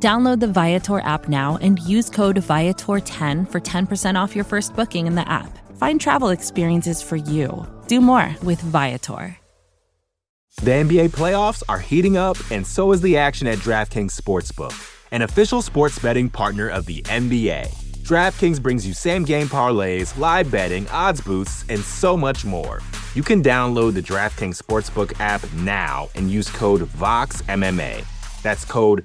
Download the Viator app now and use code Viator10 for 10% off your first booking in the app. Find travel experiences for you. Do more with Viator. The NBA playoffs are heating up, and so is the action at DraftKings Sportsbook, an official sports betting partner of the NBA. DraftKings brings you same game parlays, live betting, odds boosts, and so much more. You can download the DraftKings Sportsbook app now and use code VOXMMA. That's code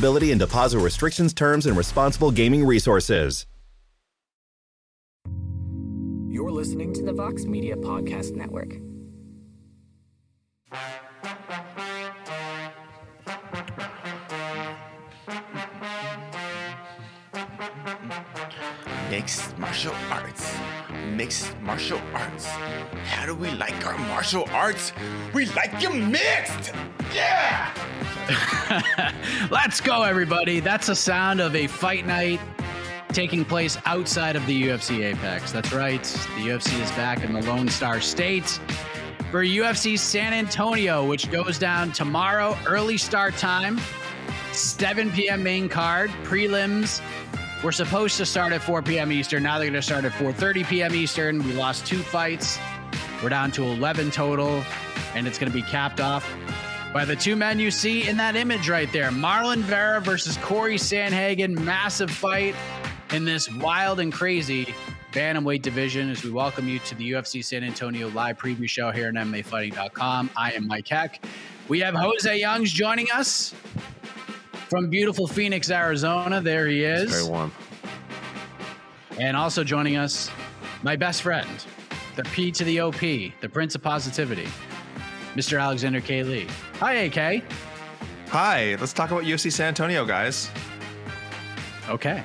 eligibility and deposit restrictions, terms, and responsible gaming resources. You're listening to the Vox Media Podcast Network. Mixed martial arts. Mixed martial arts. How do we like our martial arts? We like them mixed! Yeah! Let's go, everybody. That's the sound of a fight night taking place outside of the UFC Apex. That's right. The UFC is back in the Lone Star State for UFC San Antonio, which goes down tomorrow, early start time, 7 p.m. main card, prelims. We're supposed to start at 4 p.m. Eastern. Now they're going to start at 4:30 p.m. Eastern. We lost two fights. We're down to 11 total, and it's going to be capped off by the two men you see in that image right there Marlon Vera versus Cory Sandhagen. Massive fight in this wild and crazy bantamweight division as we welcome you to the UFC San Antonio live preview show here on MMAfighting.com. I am Mike Heck. We have Jose Youngs joining us from beautiful Phoenix, Arizona. There he is. It's very warm. And also joining us, my best friend, the P to the OP, the Prince of Positivity, Mr. Alexander K. Lee. Hi, AK. Hi, let's talk about UFC San Antonio, guys. Okay.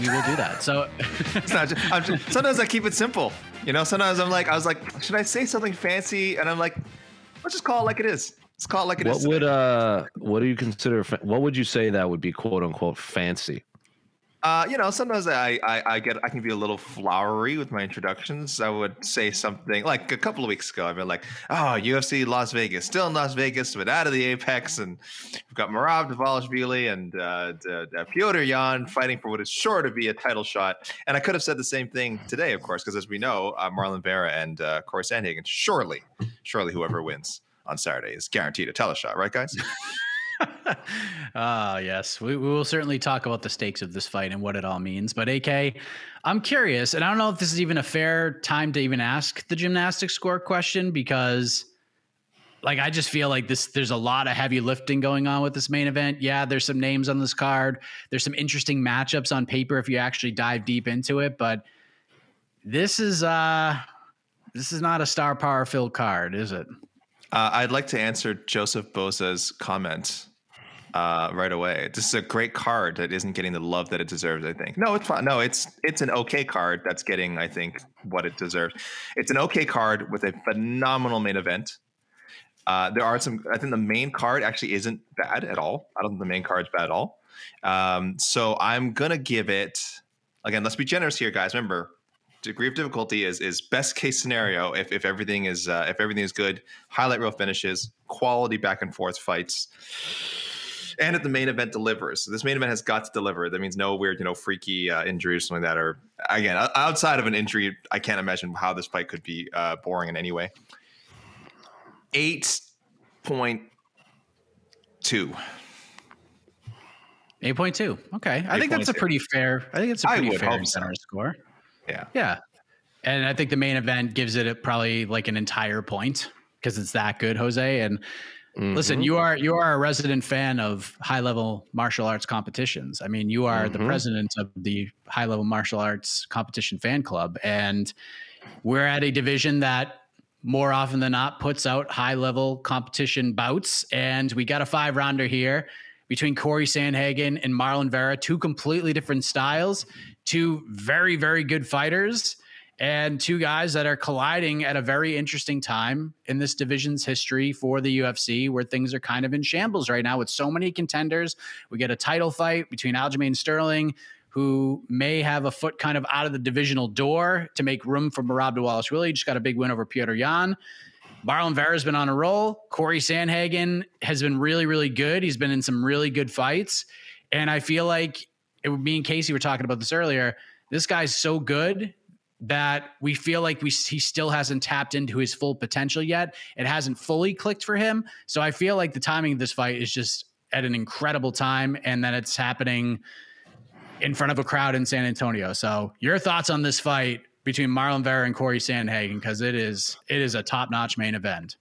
We will do that. So It's not just, I'm just, sometimes I keep it simple. You know, sometimes I'm like, I was like, should I say something fancy? And I'm like, let's just call it like it is. Let's call it like it What is. would uh what do you consider fa- what would you say that would be quote unquote fancy? Uh, you know, sometimes I, I I get I can be a little flowery with my introductions. I would say something like a couple of weeks ago. I've been like, "Oh, UFC Las Vegas, still in Las Vegas, but out of the Apex, and we've got Merab Dvalishvili and uh, D- Petr Yan fighting for what is sure to be a title shot." And I could have said the same thing today, of course, because as we know, uh, Marlon Vera and uh, Cory Sandhagen, surely, surely whoever wins on Saturday is guaranteed a title shot, right, guys? Ah, yes. We, we will certainly talk about the stakes of this fight and what it all means. But AK, I'm curious, and I don't know if this is even a fair time to even ask the gymnastics score question because like I just feel like this there's a lot of heavy lifting going on with this main event. Yeah, there's some names on this card. There's some interesting matchups on paper if you actually dive deep into it, but this is uh this is not a star power filled card, is it? Uh, I'd like to answer Joseph Boza's comment uh, right away. This is a great card that isn't getting the love that it deserves. I think. No, it's fine. No, it's it's an okay card that's getting, I think, what it deserves. It's an okay card with a phenomenal main event. Uh, there are some. I think the main card actually isn't bad at all. I don't think the main card's bad at all. Um, so I'm gonna give it. Again, let's be generous here, guys. Remember, degree of difficulty is is best case scenario if, if everything is uh, if everything is good highlight reel finishes quality back and forth fights and if the main event delivers. So this main event has got to deliver. That means no weird, you know, freaky uh, injury or something like that. Or again, outside of an injury, I can't imagine how this fight could be uh, boring in any way. Eight point two. 8.2. Okay. I think that's a pretty fair. I think it's a pretty fair hope and so. generous score. Yeah. Yeah. And I think the main event gives it a, probably like an entire point because it's that good, Jose. And listen, Mhm. you are you are a resident fan of high level martial arts competitions. I mean, you are the Mhm. president of the high level martial arts competition fan club, and we're at a division that more often than not puts out high level competition bouts. And we got a five rounder here between Cory Sandhagen and Marlon Vera, two completely different styles, two very, very good fighters, and two guys that are colliding at a very interesting time in this division's history for the UFC, where things are kind of in shambles right now with so many contenders. We get a title fight between Aljamain Sterling, who may have a foot kind of out of the divisional door to make room for Merab Willie. Just got a big win over Petr Yan. Marlon Vera's been on a roll. Cory Sandhagen has been really, really good. He's been in some really good fights. And I feel like it, me and Casey were talking about this earlier. This guy's so good that we feel like we he still hasn't tapped into his full potential yet. It hasn't fully clicked for him. So I feel like the timing of this fight is just at an incredible time and that it's happening in front of a crowd in San Antonio. So your thoughts on this fight between Marlon Vera and Cory Sandhagen because it is it is a top notch main event.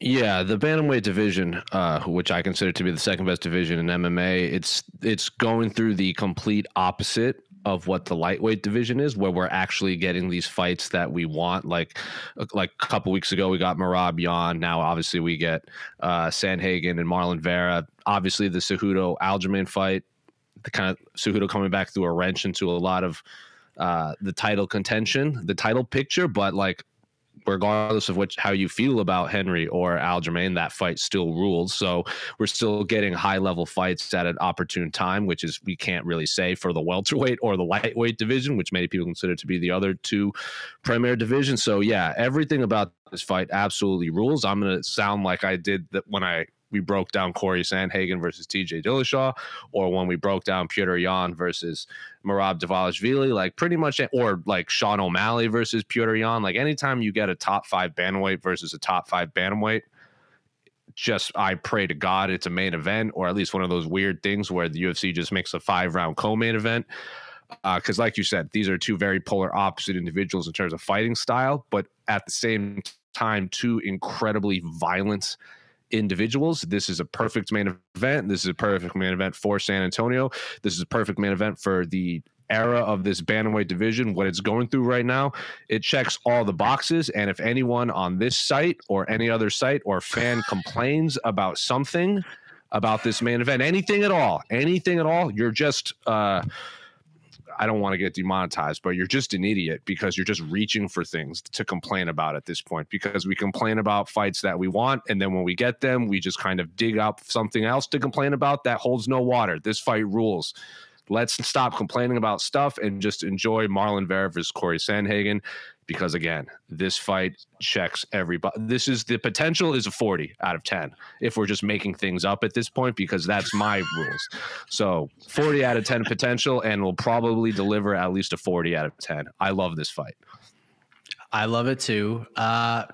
Yeah, the bantamweight division, uh, which I consider to be the second best division in MMA, it's it's going through the complete opposite of what the lightweight division is, where we're actually getting these fights that we want. Like like a couple weeks ago, we got Merab Yan. Now, obviously, we get uh, Sandhagen and Marlon Vera. Obviously, the Cejudo Aljamain fight, the kind of Cejudo coming back through a wrench into a lot of uh, the title contention, the title picture, but like regardless of which how you feel about Henry or Aljamain, that fight still rules. So we're still getting high level fights at an opportune time, which is we can't really say for the welterweight or the lightweight division, which many people consider to be the other two premier divisions. So yeah, everything about this fight absolutely rules. I'm gonna sound like I did that when I we broke down Cory Sandhagen versus TJ Dillashaw, or when we broke down Peter Yan versus Merab Dvalishvili, like pretty much, or like Sean O'Malley versus Peter Yan. Like anytime you get a top five bantamweight versus a top five bantamweight, just I pray to God it's a main event, or at least one of those weird things where the UFC just makes a five round co main event. Uh, because, like you said, these are two very polar opposite individuals in terms of fighting style, but at the same time, two incredibly violent individuals. This is a perfect main event. This is a perfect main event for San Antonio. This is a perfect main event for the era of this bantamweight division, what it's going through right now. It checks all the boxes. And if anyone on this site or any other site or fan complains about something about this main event, anything at all, anything at all, you're just uh I don't want to get demonetized, but you're just an idiot because you're just reaching for things to complain about at this point. Because we complain about fights that we want, and then when we get them, we just kind of dig up something else to complain about that holds no water. This fight rules. Let's stop complaining about stuff and just enjoy Marlon Vera versus Cory Sandhagen. Because again, this fight checks everybody. This is the potential is a 40 out of 10 if we're just making things up at this point, because that's my rules. So 40 out of 10 potential, and will probably deliver at least a 40 out of 10. I love this fight. I love it too. Uh,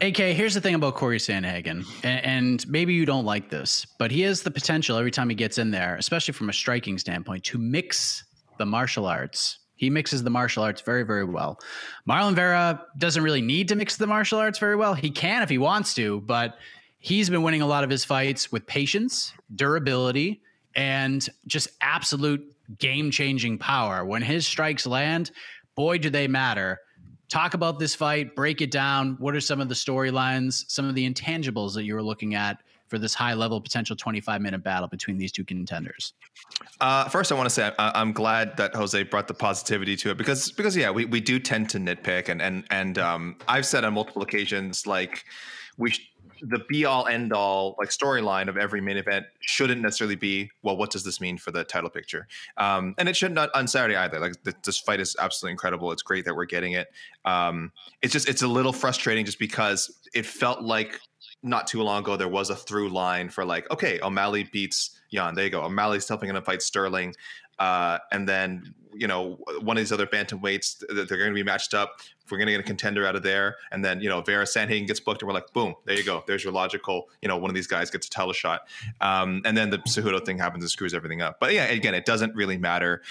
AK, here's the thing about Cory Sandhagen, and, and maybe you don't like this, but he has the potential every time he gets in there, especially from a striking standpoint, to mix the martial arts. He mixes the martial arts very, very well. Marlon Vera doesn't really need to mix the martial arts very well. He can if he wants to, but he's been winning a lot of his fights with patience, durability, and just absolute game changing power. When his strikes land, boy, do they matter. Talk about this fight, break it down. What are some of the storylines, some of the intangibles that you were looking at for this high level potential 25 minute battle between these two contenders? Uh, first, I want to say I, I'm glad that Jose brought the positivity to it because because yeah, we, we do tend to nitpick and and and um, I've said on multiple occasions like we sh- the be all end all like storyline of every main event shouldn't necessarily be well what does this mean for the title picture? Um, and it should not on Saturday either. Like th- this fight is absolutely incredible. It's great that we're getting it. Um, it's just it's a little frustrating just because it felt like not too long ago there was a through line for like, okay, O'Malley beats Yan. There you go. O'Malley's helping him fight Sterling. Uh, and then you know one of these other bantamweights that they're going to be matched up. We're going to get a contender out of there, and then you know Vera Sandhagen gets booked, and we're like, boom, there you go. There's your logical. You know, one of these guys gets a title shot, um, and then the Cejudo thing happens and screws everything up. But yeah, again, it doesn't really matter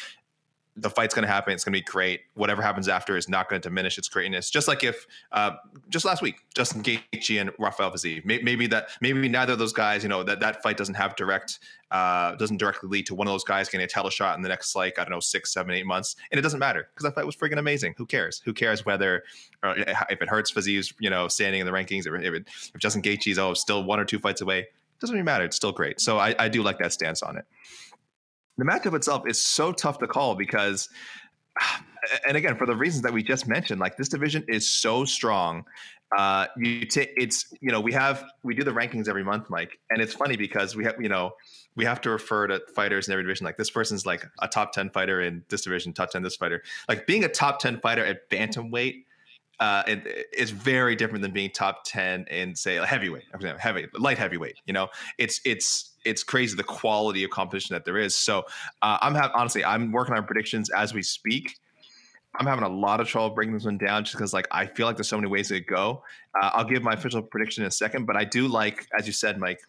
the fight's going to happen. It's going to be great. Whatever happens after is not going to diminish its greatness. Just like if uh, just last week, Justin Gaethje and Rafael Fiziev, maybe that maybe neither of those guys, you know, that that fight doesn't have direct uh, doesn't directly lead to one of those guys getting a title shot in the next like I don't know six, seven, eight months, and it doesn't matter because that fight was freaking amazing. Who cares? Who cares whether uh, if it hurts Fiziev's you know standing in the rankings, if, it, if Justin Gaethje's oh still one or two fights away, it doesn't really matter. It's still great. So I, I do like that stance on it the matchup itself is so tough to call because and again for the reasons that we just mentioned like this division is so strong uh you take it's you know we have we do the rankings every month mike and it's funny because we have you know we have to refer to fighters in every division. Like this person's like a top 10 fighter in this division top 10 this fighter. Like being a top 10 fighter at bantamweight uh, it, it's very different than being top 10 in say heavyweight heavy light heavyweight you know? It's it's it's crazy the quality of competition that there is. So uh, I'm have honestly I'm working on predictions as we speak. I'm having a lot of trouble breaking this one down just because like I feel like there's so many ways to go. Uh, I'll give my official prediction in a second, but I do like, as you said, Mike,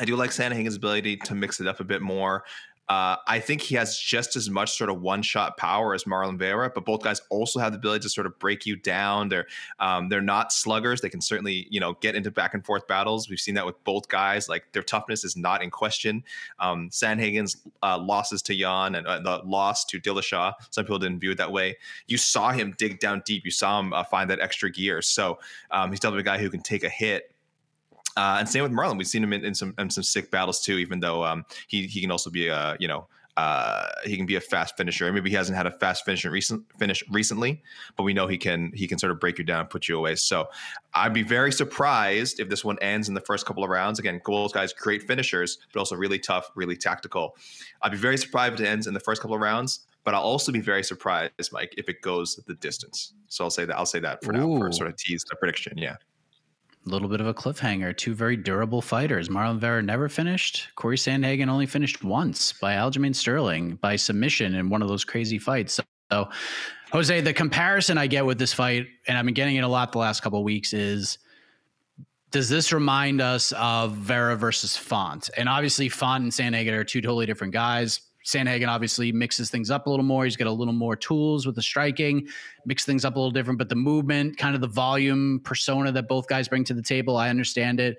I do like Sandhagen's ability to mix it up a bit more. Uh, I think he has just as much sort of one shot power as Marlon Vera, but both guys also have the ability to sort of break you down. They're um, they're not sluggers. They can certainly you know get into back and forth battles. We've seen that with both guys. Like their toughness is not in question. Um, Sandhagen's uh, losses to Yan and uh, the loss to Dillashaw. Some people didn't view it that way. You saw him dig down deep. You saw him uh, find that extra gear. So um, he's definitely a guy who can take a hit uh, and same with Marlon. We've seen him in, in, some in some sick battles too. Even though um, he he can also be a you know uh, he can be a fast finisher. Maybe he hasn't had a fast finish recent finish recently, but we know he can he can sort of break you down and put you away. So I'd be very surprised if this one ends in the first couple of rounds. Again, Gold's guys great finishers, but also really tough, really tactical. I'd be very surprised if it ends in the first couple of rounds. But I'll also be very surprised, Mike, if it goes the distance. So I'll say that I'll say that for Ooh. now for sort of tease the prediction. Yeah a little bit of a cliffhanger. Two very durable fighters. Marlon Vera never finished. Cory Sandhagen only finished once by Aljamain Sterling by submission in one of those crazy fights. So, Jose, the comparison I get with this fight, and I've been getting it a lot the last couple of weeks, is does this remind us of Vera versus Font? And obviously, Font and Sandhagen are two totally different guys. Sandhagen obviously mixes things up a little more. He's got a little more tools with the striking, mix things up a little different, but the movement, kind of the volume persona that both guys bring to the table, I understand it.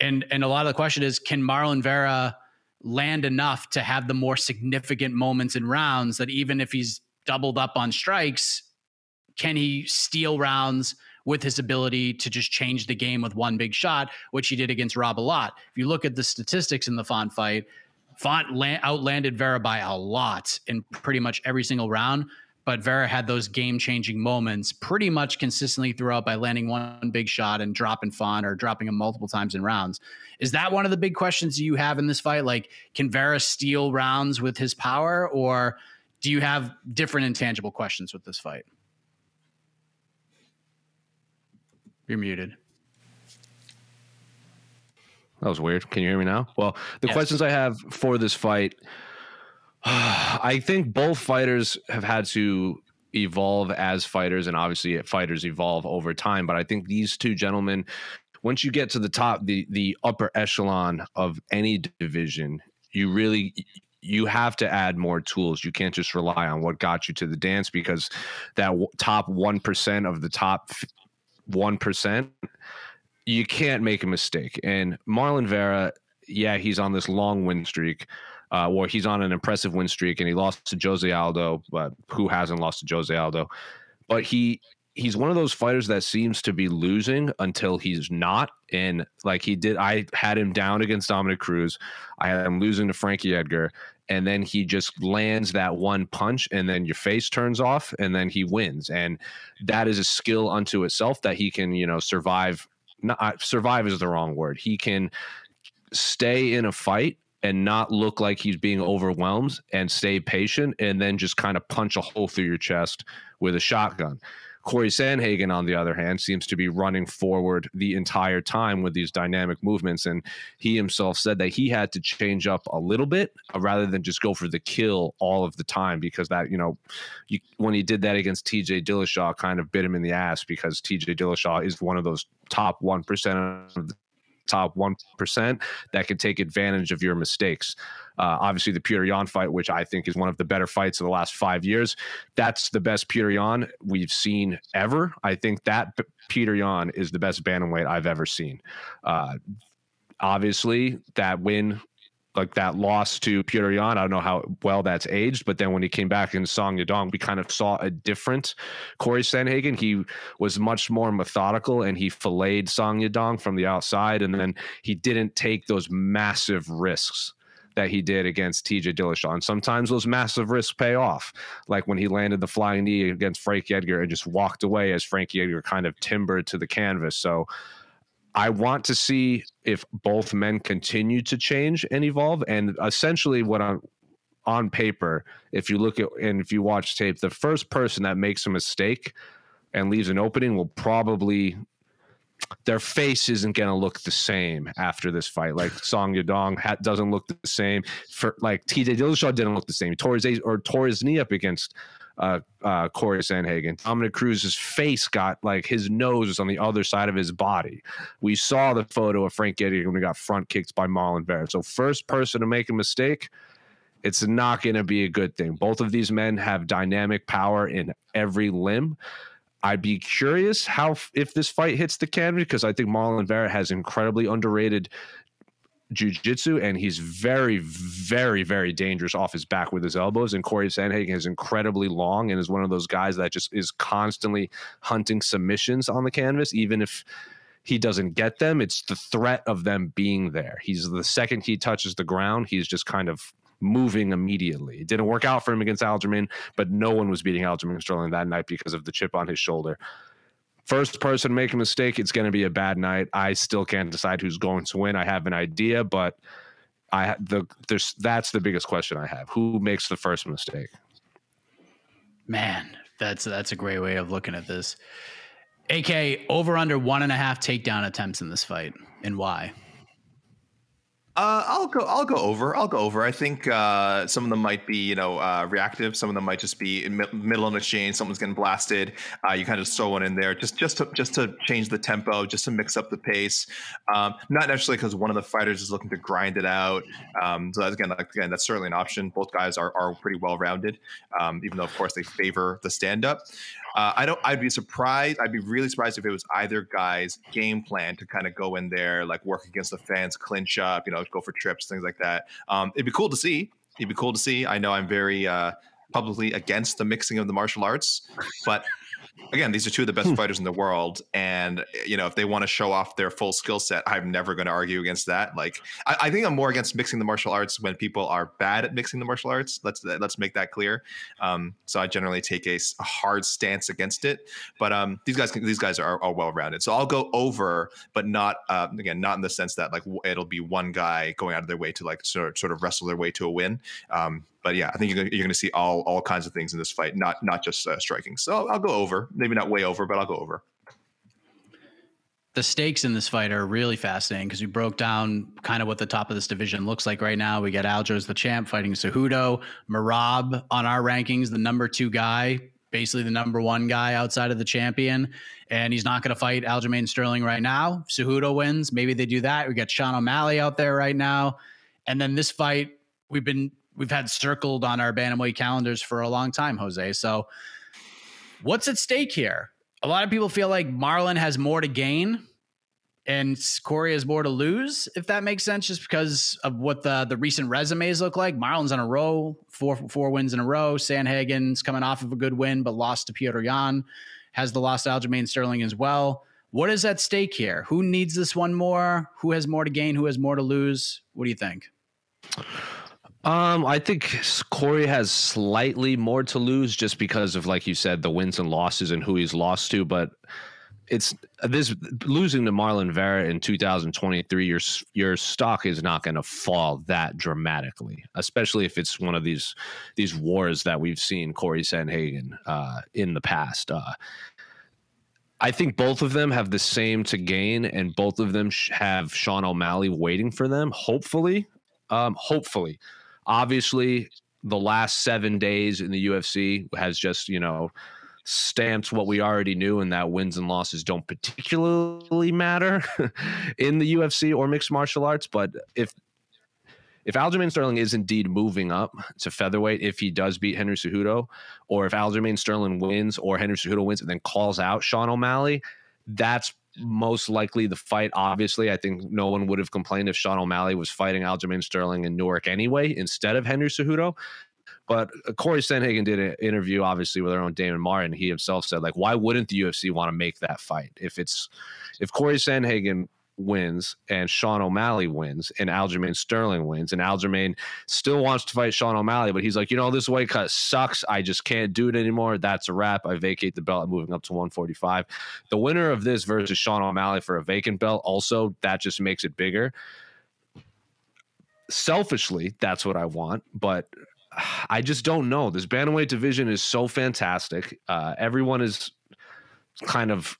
And and a lot of the question is, can Marlon Vera land enough to have the more significant moments in rounds that even if he's doubled up on strikes, can he steal rounds with his ability to just change the game with one big shot, which he did against Rob a lot. If you look at the statistics in the Font fight, Font land, outlanded Vera by a lot in pretty much every single round. But Vera had those game changing moments pretty much consistently throughout by landing one big shot and dropping Font or dropping him multiple times in rounds. Is that one of the big questions you have in this fight? Like, can Vera steal rounds with his power, or do you have different intangible questions with this fight? You're muted. That was weird. Can you hear me now? Well, the yes. questions I have for this fight, I think both fighters have had to evolve as fighters, and obviously fighters evolve over time. But I think these two gentlemen, once you get to the top, the the upper echelon of any division, you really you have to add more tools. You can't just rely on what got you to the dance because that top one percent of the top one percent you can't make a mistake. And Marlon Vera, yeah, he's on this long win streak, uh, or he's on an impressive win streak, and he lost to Jose Aldo, but who hasn't lost to Jose Aldo? But he he's one of those fighters that seems to be losing until he's not. And like he did, I had him down against Dominick Cruz. I had him losing to Frankie Edgar. And then he just lands that one punch, and then your face turns off, and then he wins. And that is a skill unto itself that he can, you know, survive not survive is the wrong word. He can stay in a fight and not look like he's being overwhelmed and stay patient and then just kind of punch a hole through your chest with a shotgun. Cory Sandhagen, on the other hand, seems to be running forward the entire time with these dynamic movements. And he himself said that he had to change up a little bit uh, rather than just go for the kill all of the time because that, you know, you, when he did that against TJ Dillashaw, kind of bit him in the ass because TJ Dillashaw is one of those top 1% of the top 1% that can take advantage of your mistakes. Uh, obviously, the Petr Yan fight, which I think is one of the better fights of the last five years, that's the best Petr Yan we've seen ever. I think that P- Petr Yan is the best bantamweight I've ever seen. Uh, obviously, that win like that loss to Peter Yan. I don't know how well that's aged, but then when he came back in Song Yadong, we kind of saw a different Cory Sandhagen. He was much more methodical and he filleted Song Yadong from the outside, and then he didn't take those massive risks that he did against TJ Dillashaw. And sometimes those massive risks pay off, like when he landed the flying knee against Frankie Edgar and just walked away as Frankie Edgar kind of timbered to the canvas. So I want to see if both men continue to change and evolve. And essentially, what I'm on paper, if you look at and if you watch tape, the first person that makes a mistake and leaves an opening will probably their face isn't going to look the same after this fight. Like Song Yadong ha- doesn't look the same. For like TJ Dillashaw didn't look the same. He tore his or tore his knee up against uh, uh, Cory Sandhagen. Dominick Cruz's face got like his nose was on the other side of his body. We saw the photo of Frank Edgar when he got front kicked by Marlon Vera. So first person to make a mistake, it's not going to be a good thing. Both of these men have dynamic power in every limb. I'd be curious how if this fight hits the canvas because I think Marlon Vera has incredibly underrated jujitsu, and he's very, very, very dangerous off his back with his elbows. And Cory Sandhagen is incredibly long and is one of those guys that just is constantly hunting submissions on the canvas, even if he doesn't get them. It's the threat of them being there. He's the second he touches the ground, he's just kind of moving immediately. It didn't work out for him against Aljamain, but no one was beating Aljamain Sterling that night because of the chip on his shoulder first person make a mistake, it's going to be a bad night. I still can't decide who's going to win. I have an idea, but I the there's that's the biggest question I have. Who makes the first mistake? Man, that's that's a great way of looking at this. AK over under one and a half takedown attempts in this fight, and why? Uh, I'll go. I'll go over. I'll go over. I think uh, some of them might be, you know, uh, reactive. Some of them might just be in middle of an exchange. Someone's getting blasted. Uh, you kind of throw one in there, just just to just to change the tempo, just to mix up the pace. Um, not necessarily because one of the fighters is looking to grind it out. Um, so that's, again, again, that's certainly an option. Both guys are are pretty well rounded, um, even though of course they favor the stand up. Uh, I don't. I'd be surprised. I'd be really surprised if it was either guy's game plan to kind of go in there, like work against the fans, clinch up, you know, go for trips, things like that. Um, it'd be cool to see. It'd be cool to see. I know I'm very uh, publicly against the mixing of the martial arts, but again, these are two of the best hmm. fighters in the world, and you know if they want to show off their full skill set, I'm never going to argue against that. Like, I, I, think I'm more against mixing the martial arts when people are bad at mixing the martial arts. Let's let's make that clear. Um, so I generally take a, a, hard stance against it. But um, these guys these guys are, are well rounded. So I'll go over, but not uh, again not in the sense that like it'll be one guy going out of their way to like sort of, sort of wrestle their way to a win. Um, but yeah, I think you're, you're going to see all all kinds of things in this fight, not not just uh, striking. So I'll, I'll go over, maybe not way over, but I'll go over. The stakes in this fight are really fascinating because we broke down kind of what the top of this division looks like right now. We got Aljo's the champ fighting Cejudo, Merab on our rankings, the number two guy, basically the number one guy outside of the champion, and he's not going to fight Aljamain Sterling right now. Cejudo wins, maybe they do that. We got Sean O'Malley out there right now, and then this fight we've been we've had circled on our bantamweight calendars for a long time, Jose. So, what's at stake here? A lot of people feel like Marlon has more to gain and Cory has more to lose, if that makes sense, just because of what the the recent resumes look like. Marlon's on a row, four four wins in a row. Sandhagen's coming off of a good win, but lost to Petr Yan. Has the loss to Aljamain Sterling as well. What is at stake here? Who needs this one more? Who has more to gain? Who has more to lose? What do you think? Um, I think Cory has slightly more to lose just because of, like you said, the wins and losses and who he's lost to. But it's this losing to Marlon Vera in 2023. Your your stock is not going to fall that dramatically, especially if it's one of these these wars that we've seen Cory Sandhagen uh, in the past. Uh, I think both of them have the same to gain, and both of them have Sean O'Malley waiting for them. Hopefully, um, hopefully, obviously, the last seven days in the UFC has just you know stamped what we already knew, and that wins and losses don't particularly matter in the UFC or mixed martial arts. But if if Aljamain Sterling is indeed moving up to featherweight, if he does beat Henry Cejudo, or if Aljamain Sterling wins or Henry Cejudo wins and then calls out Sean O'Malley, that's most likely the fight. Obviously, I think no one would have complained if Sean O'Malley was fighting Aljamain Sterling in Newark anyway instead of Henry Cejudo. But uh, Cory Sandhagen did an interview, obviously, with our own Damon Martin. He himself said, like, why wouldn't the UFC want to make that fight if it's if Cory Sandhagen wins and Sean O'Malley wins and Aljamain Sterling wins and Aljamain still wants to fight Sean O'Malley, but he's like, you know, this weight cut sucks. I just can't do it anymore. That's a wrap. I vacate the belt. I'm moving up to 145. The winner of this versus Sean O'Malley for a vacant belt, also that just makes it bigger. Selfishly, that's what I want, but I just don't know. This bantamweight division is so fantastic. Uh, everyone is kind of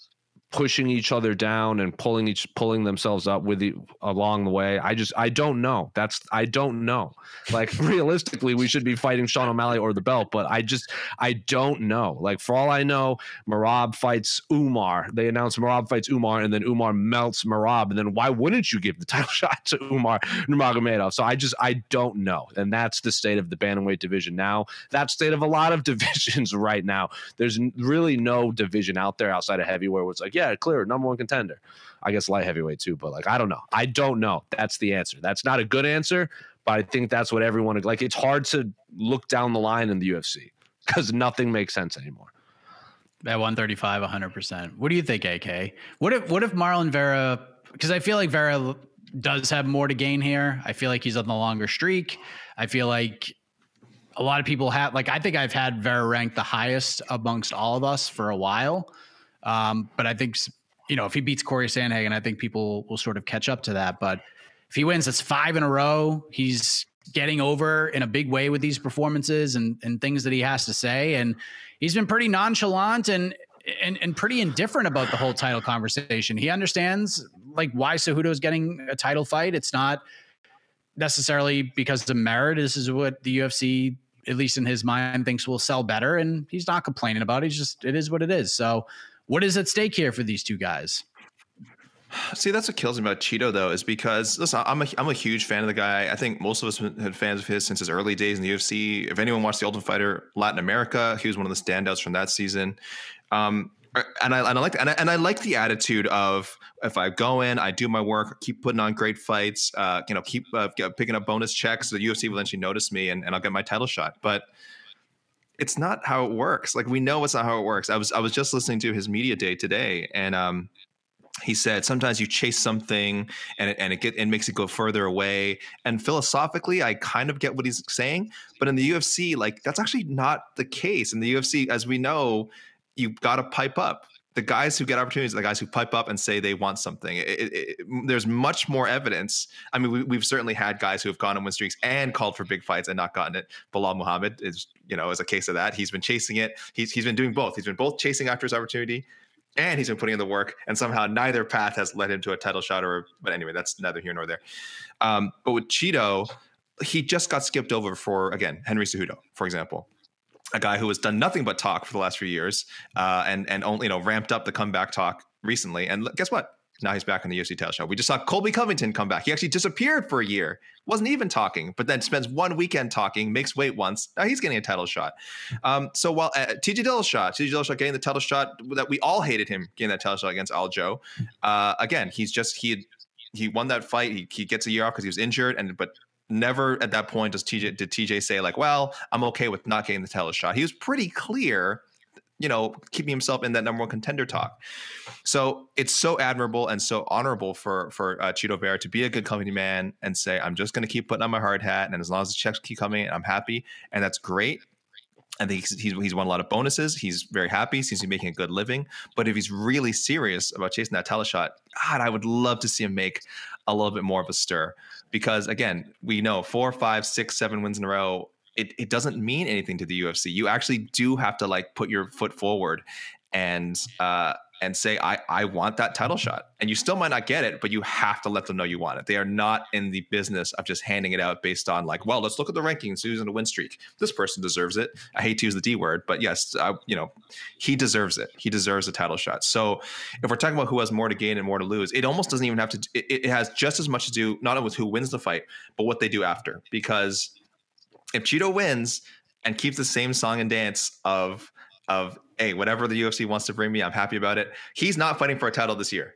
pushing each other down and pulling each pulling themselves up with the along the way. I just I don't know. That's I don't know. Like realistically, we should be fighting Sean O'Malley or the belt, but I just I don't know. Like for all I know, Merab fights Umar. They announce Merab fights Umar, and then Umar melts Merab. and then why wouldn't you give the title shot to Umar Nurmagomedov? So I just I don't know, and that's the state of the bantamweight division now. That state of a lot of divisions right now. There's really no division out there outside of heavyweight where it's like yeah, clear, number one contender. I guess light heavyweight too, but like I don't know. I don't know. That's the answer. That's not a good answer, but I think that's what everyone like. It's hard to look down the line in the UFC because nothing makes sense anymore. At 135, 100%. What do you think, AK? What if what if Marlon Vera? Because I feel like Vera does have more to gain here. I feel like he's on the longer streak. I feel like a lot of people have like I think I've had Vera ranked the highest amongst all of us for a while. Um, but I think you know if he beats Cory Sandhagen, I think people will sort of catch up to that. But if he wins, it's five in a row. He's getting over in a big way with these performances and and things that he has to say, and he's been pretty nonchalant and and and pretty indifferent about the whole title conversation. He understands like why Cejudo's getting a title fight. It's not necessarily because of merit. This is what the UFC, at least in his mind, thinks will sell better, and he's not complaining about it. He's just it is what it is. So what is at stake here for these two guys? See, that's what kills me about Chito though, is because listen, I'm a I'm a huge fan of the guy. I think most of us have been fans of his since his early days in the UFC. If anyone watched the Ultimate Fighter Latin America, he was one of the standouts from that season. Um, and I, and I like and I, and I like the attitude of if I go in, I do my work, keep putting on great fights, uh, you know, keep uh, picking up bonus checks. The UFC will eventually notice me, and, and I'll get my title shot. But it's not how it works. Like we know it's not how it works. I was I was just listening to his media day today, and um, he said sometimes you chase something and it, and it get it makes it go further away. And philosophically, I kind of get what he's saying, but in the UFC, like that's actually not the case. In the UFC, as we know, you've got to pipe up the guys who get opportunities, the guys who pipe up and say they want something. It, it, it, there's much more evidence. I mean, we, have certainly had guys who have gone on win streaks and called for big fights and not gotten it. Belal Muhammad is, you know, is a case of that. He's been chasing it. He's he's been doing both. He's been both chasing after his opportunity, and he's been putting in the work. And somehow neither path has led him to a title shot. Or, but anyway, that's neither here nor there. Um, but with Chito, he just got skipped over for again Henry Cejudo, for example a guy who has done nothing but talk for the last few years, uh, and and only you know ramped up the comeback talk recently. And guess what? Now he's back on the UFC title shot. We just saw Colby Covington come back. He actually disappeared for a year, wasn't even talking, but then spends one weekend talking, makes weight once. Now he's getting a title shot. Um, so while uh, TJ Dillashaw, TJ Dillashaw getting the title shot that we all hated him getting that title shot against Aljo. Uh, again, he's just he he won that fight. He, he gets a year off because he was injured, and but never at that point does TJ did TJ say like, "Well, I'm okay with not getting the title shot." He was pretty clear, you know, keeping himself in that number one contender talk. So it's so admirable and so honorable for for uh, Chito Vera to be a good company man and say, "I'm just going to keep putting on my hard hat, and as long as the checks keep coming, I'm happy," and that's great. I think he's, he's, he's won a lot of bonuses. He's very happy. Seems to be making a good living. But if he's really serious about chasing that teleshot, God, I would love to see him make a little bit more of a stir. Because again, we know four, five, six, seven wins in a row. It, it doesn't mean anything to the UFC. You actually do have to like put your foot forward and uh, and say, I, I want that title mm-hmm. shot. And you still might not get it, but you have to let them know you want it. They are not in the business of just handing it out based on like, well, let's look at the rankings. Who's in a win streak? This person deserves it. I hate to use the D word, but yes, I, you know, he deserves it. He deserves a title shot. So if we're talking about who has more to gain and more to lose, it almost doesn't even have to, it, it has just as much to do, not with who wins the fight, but what they do after. Because if Chito wins and keeps the same song and dance of, of hey, whatever the UFC wants to bring me, I'm happy about it. He's not fighting for a title this year.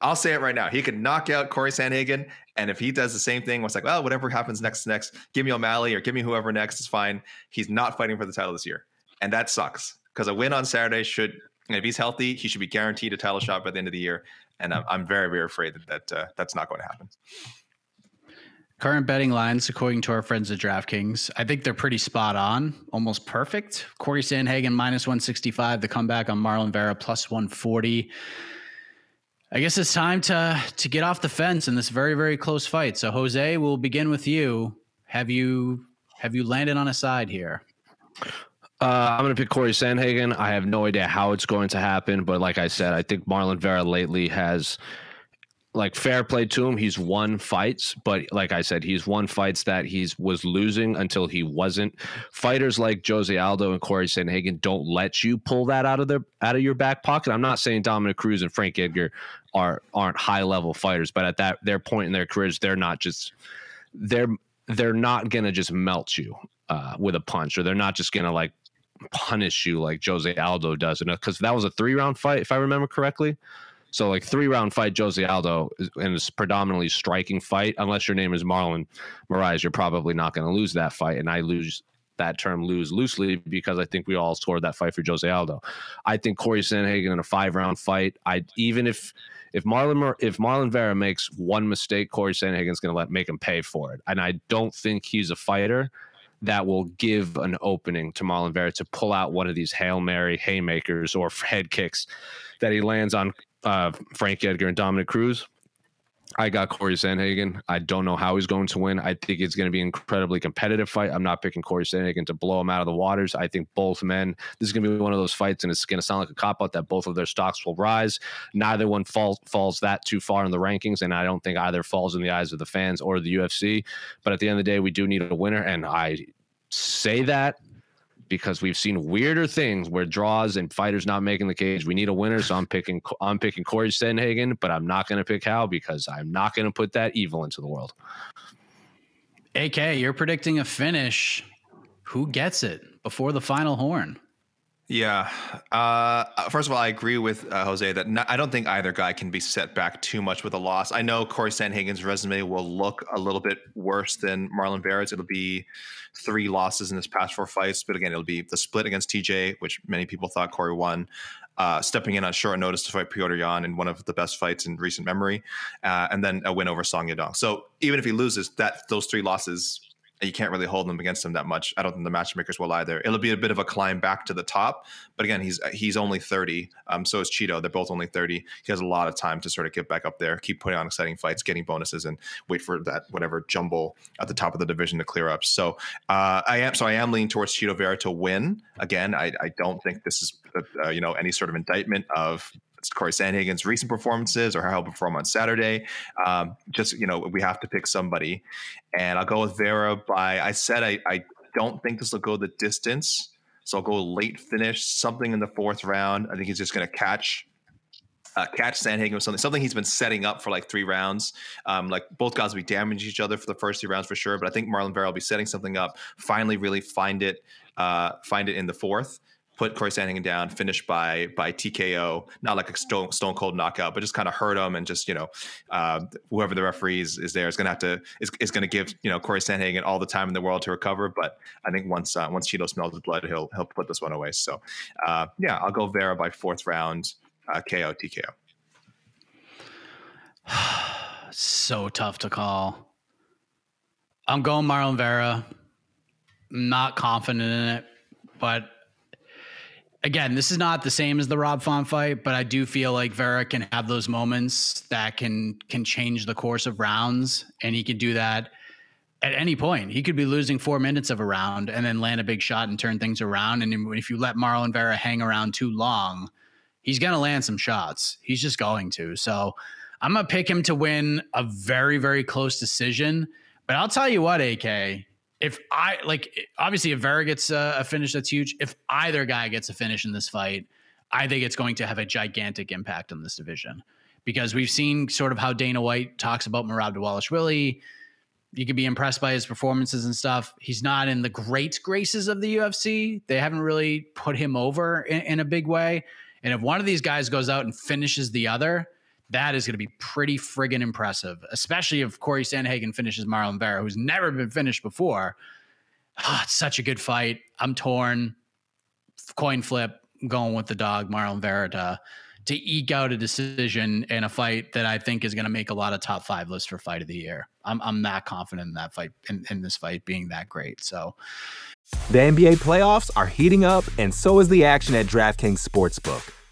I'll say it right now. He could knock out Cory Sandhagen, and if he does the same thing, it's like, well, whatever happens next, next, give me O'Malley or give me whoever next is fine. He's not fighting for the title this year, and that sucks because a win on Saturday should, if he's healthy, he should be guaranteed a title shot by the end of the year. And I'm, I'm very, very afraid that, that uh, that's not going to happen. Current betting lines, according to our friends at DraftKings, I think they're pretty spot on, almost perfect. Cory Sandhagen minus 165, the comeback on Marlon Vera plus 140. I guess it's time to to get off the fence in this very very close fight. So Jose, we'll begin with you. Have you have you landed on a side here? Uh, I'm going to pick Cory Sandhagen. I have no idea how it's going to happen, but like I said, I think Marlon Vera lately has like fair play to him. He's won fights, but like I said, he's won fights that he's was losing until he wasn't. Fighters like Jose Aldo and Cory Sandhagen don't let you pull that out of their out of your back pocket. I'm not saying Dominick Cruz and Frank Edgar are aren't high level fighters, but at that their point in their careers, they're not just they're they're not gonna just melt you uh, with a punch, or they're not just gonna like punish you like Jose Aldo does. Because that was a three round fight, if I remember correctly. So like three round fight, Jose Aldo, and it's predominantly striking fight. Unless your name is Marlon Moraes, you're probably not going to lose that fight. And I lose that term lose loosely because I think we all scored that fight for Jose Aldo. I think Cory Sandhagen in a five round fight. I even if if Marlon if Marlon Vera makes one mistake, Cory Sandhagen's going to let make him pay for it. And I don't think he's a fighter that will give an opening to Marlon Vera to pull out one of these hail mary haymakers or head kicks that he lands on uh, Frank Edgar and Dominick Cruz. I got Cory Sandhagen. I don't know how he's going to win. I think it's going to be an incredibly competitive fight. I'm not picking Cory Sandhagen to blow him out of the waters. I think both men, this is going to be one of those fights, and it's going to sound like a cop out that both of their stocks will rise. Neither one falls falls that too far in the rankings, and I don't think either falls in the eyes of the fans or the UFC. But at the end of the day, we do need a winner, and I say that because we've seen weirder things where draws and fighters not making the cage. We need a winner, so I'm picking I'm picking Cory Sandhagen, but I'm not going to pick Hal because I'm not going to put that evil into the world. AK, you're predicting a finish. Who gets it before the final horn? Yeah. Uh, first of all, I agree with uh, Jose that not, I don't think either guy can be set back too much with a loss. I know Cory Sandhagen's resume will look a little bit worse than Marlon Vera's. It'll be three losses in his past four fights, but again, it'll be the split against TJ, which many people thought Cory won. Uh, stepping in on short notice to fight Petr Yan in one of the best fights in recent memory, uh, and then a win over Song Yadong. So even if he loses, that those three losses you can't really hold them against him that much. I don't think the matchmakers will either. It'll be a bit of a climb back to the top, but again, he's he's only 30. Um, so is Chito. They're both only 30. He has a lot of time to sort of get back up there, keep putting on exciting fights, getting bonuses, and wait for that whatever jumble at the top of the division to clear up. So uh, I am so I am leaning towards Chito Vera to win. Again, I, I don't think this is uh, you know any sort of indictment of Cory Sandhagen's recent performances or how he'll perform on Saturday. Um, just you know, we have to pick somebody, and I'll go with Vera. By I said I, I don't think this will go the distance, so I'll go late finish, something in the fourth round. I think he's just going to catch. Uh, catch Sandhagen with something, something he's been setting up for like three rounds. Um, like both guys will be damaging each other for the first three rounds for sure, but I think Marlon Vera will be setting something up. Finally, really find it, uh, find it in the fourth, put Cory Sandhagen down, finish by by TKO, not like a stone, stone cold knockout, but just kind of hurt him and just you know uh, whoever the referee is, is there is going to have to is, is going to give you know Cory Sandhagen all the time in the world to recover. But I think once uh, once Chito smells his blood, he'll he'll put this one away. So uh, yeah, I'll go Vera by fourth round uh, KO TKO. so tough to call. I'm going Marlon Vera. not confident in it, but again, this is not the same as the Rob Font fight, but I do feel like Vera can have those moments that can can change the course of rounds, and he could do that at any point. He could be losing four minutes of a round and then land a big shot and turn things around. And if you let Marlon Vera hang around too long, he's going to land some shots. He's just going to. So I'm going to pick him to win a very, very close decision. But I'll tell you what, AK, if I like, obviously, if Vera gets a, a finish, that's huge. If either guy gets a finish in this fight, I think it's going to have a gigantic impact on this division because we've seen sort of how Dana White talks about Merab Dvalishvili. You could be impressed by his performances and stuff. He's not in the great graces of the UFC. They haven't really put him over in, in a big way. And if one of these guys goes out and finishes the other, that is going to be pretty friggin' impressive, especially if Cory Sandhagen finishes Marlon Vera, who's never been finished before. Oh, it's such a good fight. I'm torn. Coin flip, going with the dog, Marlon Vera, to, to eke out a decision in a fight that I think is going to make a lot of top five lists for fight of the year. I'm, I'm that confident in that fight, in, in this fight being that great. So the NBA playoffs are heating up, and so is the action at DraftKings Sportsbook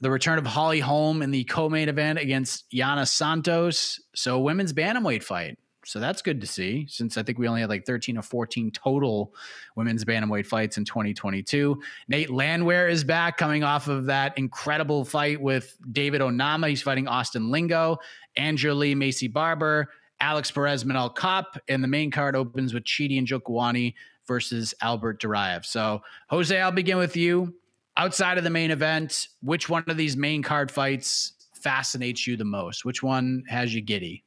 the return of Holly Holm in the co-main event against Yana Santos. So women's bantamweight fight. So that's good to see since I think we only had like 13 or 14 total women's bantamweight fights in 2022. Nate Landwehr is back coming off of that incredible fight with David Onama. He's fighting Austin Lingo, Andrea Lee, Maycee Barber, Alex Perez, Manel Kape, and the main card opens with Chidi Njokuani versus Albert Duraev. So Jose, I'll begin with you outside of the main event, which one of these main card fights fascinates you the most? Which one has you giddy?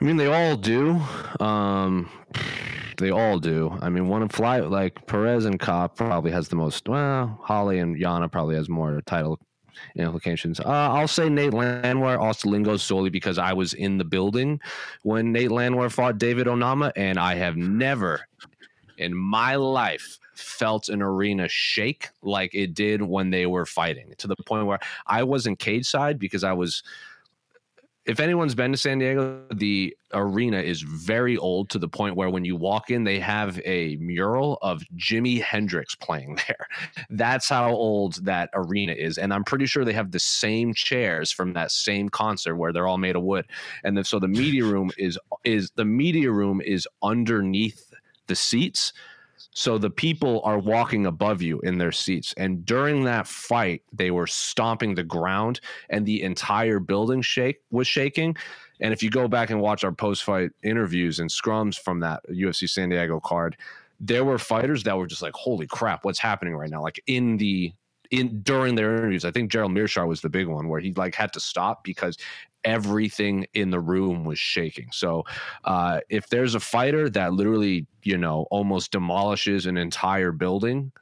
I mean, they all do. Um, they all do. I mean, one of fly like Perez and Kape probably has the most. Well, Holly and Yana probably has more title implications. Uh, I'll say Nate Landwehr, Austin Lingo solely because I was in the building when Nate Landwehr fought David Onama, and I have never in my life felt an arena shake like it did when they were fighting to the point where I wasn't cage side because I was. If anyone's been to San Diego, the arena is very old to the point where when you walk in, they have a mural of Jimi Hendrix playing there. That's how old that arena is. And I'm pretty sure they have the same chairs from that same concert where they're all made of wood. And then, so the media room is is the media room is underneath the seats so the people are walking above you in their seats. And during that fight, they were stomping the ground and the entire building shake was shaking. And if you go back and watch our post-fight interviews and scrums from that UFC San Diego card, there were fighters that were just like, "Holy crap, what's happening right now?" Like in the in during their interviews. I think Gerald Meerschaert was the big one where he like had to stop because everything in the room was shaking. So uh, if there's a fighter that literally, you know, almost demolishes an entire building,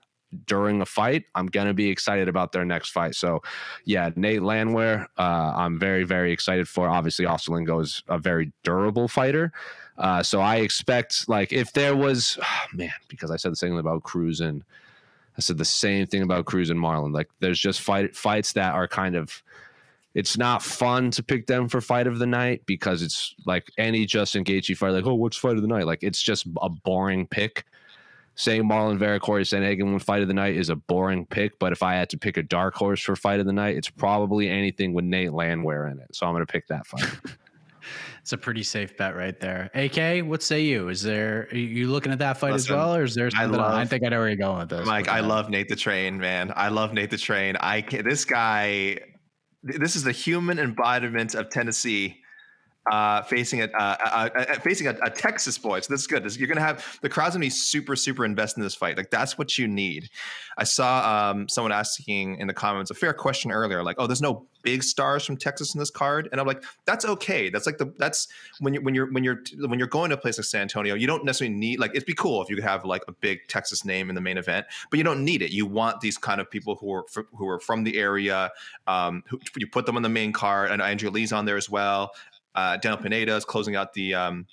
during a fight, I'm gonna be excited about their next fight. So, yeah, Nate Landwehr, uh, I'm very very excited for. Obviously, Lingo is a very durable fighter. Uh, so I expect like if there was oh, man, because I said the same thing about Cruz and I said the same thing about Cruz and Marlon. Like there's just fight fights that are kind of it's not fun to pick them for fight of the night because it's like any Justin Gaethje fight, like, oh, what's fight of the night? Like it's just a boring pick. Saying Marlon Vera, Cory Sandhagen when fight of the night is a boring pick, but if I had to pick a dark horse for fight of the night, it's probably anything with Nate Landwehr in it. So I'm going to pick that fight. It's a pretty safe bet right there. AK, what say you? Is there are you looking at that fight Listen, as well, or is there I something? I, love- think I'd already go with this. Mike, but, I love Nate the Train, man. I love Nate the Train. I can this guy. This is the human embodiment of Tennessee. Uh, facing a, uh, uh, uh, facing a, a Texas boy, so this is good. This, you're gonna have the crowd's gonna be super, super invested in this fight. Like that's what you need. I saw um, someone asking in the comments a fair question earlier, like, "Oh, there's no big stars from Texas in this card," and I'm like, "That's okay. That's like the that's when you when you're when you're when you're going to a place like San Antonio, you don't necessarily need like it'd be cool if you could have like a big Texas name in the main event, but you don't need it. You want these kind of people who are who are from the area. Um, who you put them on the main card, and Andrea Lee's on there as well. Uh, Daniel Pineda is closing out the um,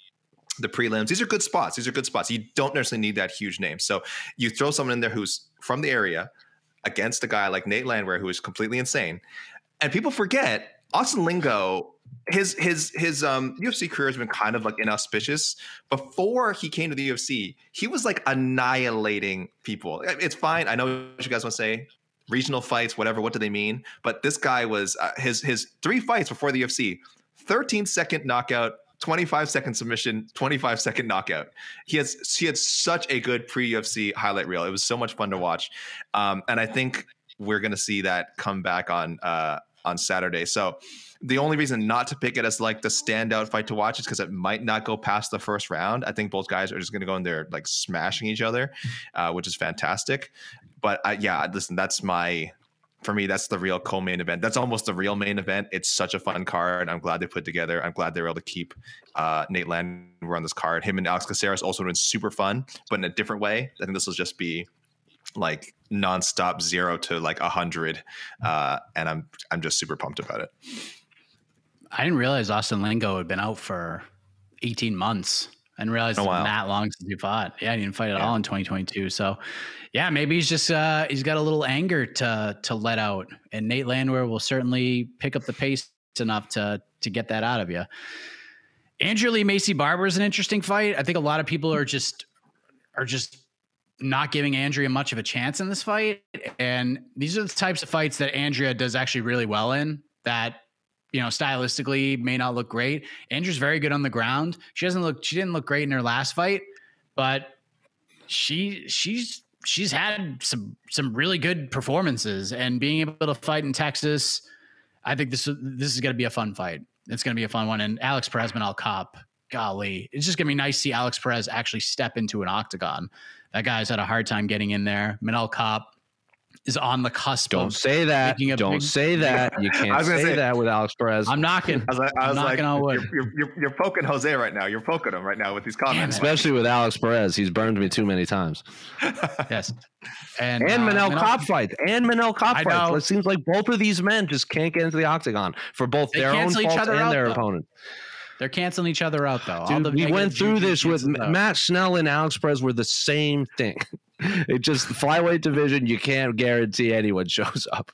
the prelims. These are good spots. These are good spots. You don't necessarily need that huge name. So you throw someone in there who's from the area against a guy like Nate Landwehr, who is completely insane. And people forget Austin Lingo, his his his um UFC career has been kind of like inauspicious. Before he came to the UFC, he was like annihilating people. It's fine. I know what you guys want to say. Regional fights, whatever. What do they mean? But this guy was uh, his his three fights before the UFC 13 second knockout, 25 second submission, 25 second knockout. He has he had such a good pre UFC highlight reel. It was so much fun to watch, um, and I think we're going to see that come back on uh, on Saturday. So the only reason not to pick it as like the standout fight to watch is because it might not go past the first round. I think both guys are just going to go in there like smashing each other, uh, which is fantastic. But I, yeah, listen, that's my for me, that's the real co-main event. That's almost the real main event. It's such a fun card. I'm glad they put together. I'm glad they were able to keep uh, Nate Landwehr on this card. Him and Alex Caceres also been super fun, but in a different way. I think this will just be like nonstop zero to like a hundred, uh, and I'm I'm just super pumped about it. I didn't realize Austin Lingo had been out for 18 months. I didn't realize Oh, it's been that long since he fought. Yeah, he didn't fight at Yeah. all in 2022. So, yeah, maybe he's just uh, he's got a little anger to to let out, and Nate Landwehr will certainly pick up the pace enough to to get that out of you. Andrea Lee Maycee Barber is an interesting fight. I think a lot of people are just are just not giving Andrea much of a chance in this fight. And these are the types of fights that Andrea does actually really well in that, you know, stylistically may not look great. Andrea's very good on the ground. She doesn't look, she didn't look great in her last fight, but she, she's, she's had some, some really good performances and being able to fight in Texas. I think this, this is going to be a fun fight. It's going to be a fun one. And Alex Perez, Manel Kape, golly, it's just going to be nice to see Alex Perez actually step into an octagon. That guy's had a hard time getting in there. Manel Kape is on the cusp. Don't of say that. Don't big- say that. You can't was say, gonna say- that with Alex Perez. I'm knocking. I was like, I I'm was like knocking on wood. you're, you're, you're, you're poking Jose right now. You're poking him right now with these comments. Especially with Alex Perez. He's burned me too many times. yes, and And uh, Manel Manel- Kape fights. And Manel Kape I fights. It seems like both of these men just can't get into the octagon for both They their own cancel faults and out, their though. opponents. They're canceling each other out though. Dude, we went through this with out. Matt Schnell and Alex Perez were the same thing. It just flyweight division. You can't guarantee anyone shows up.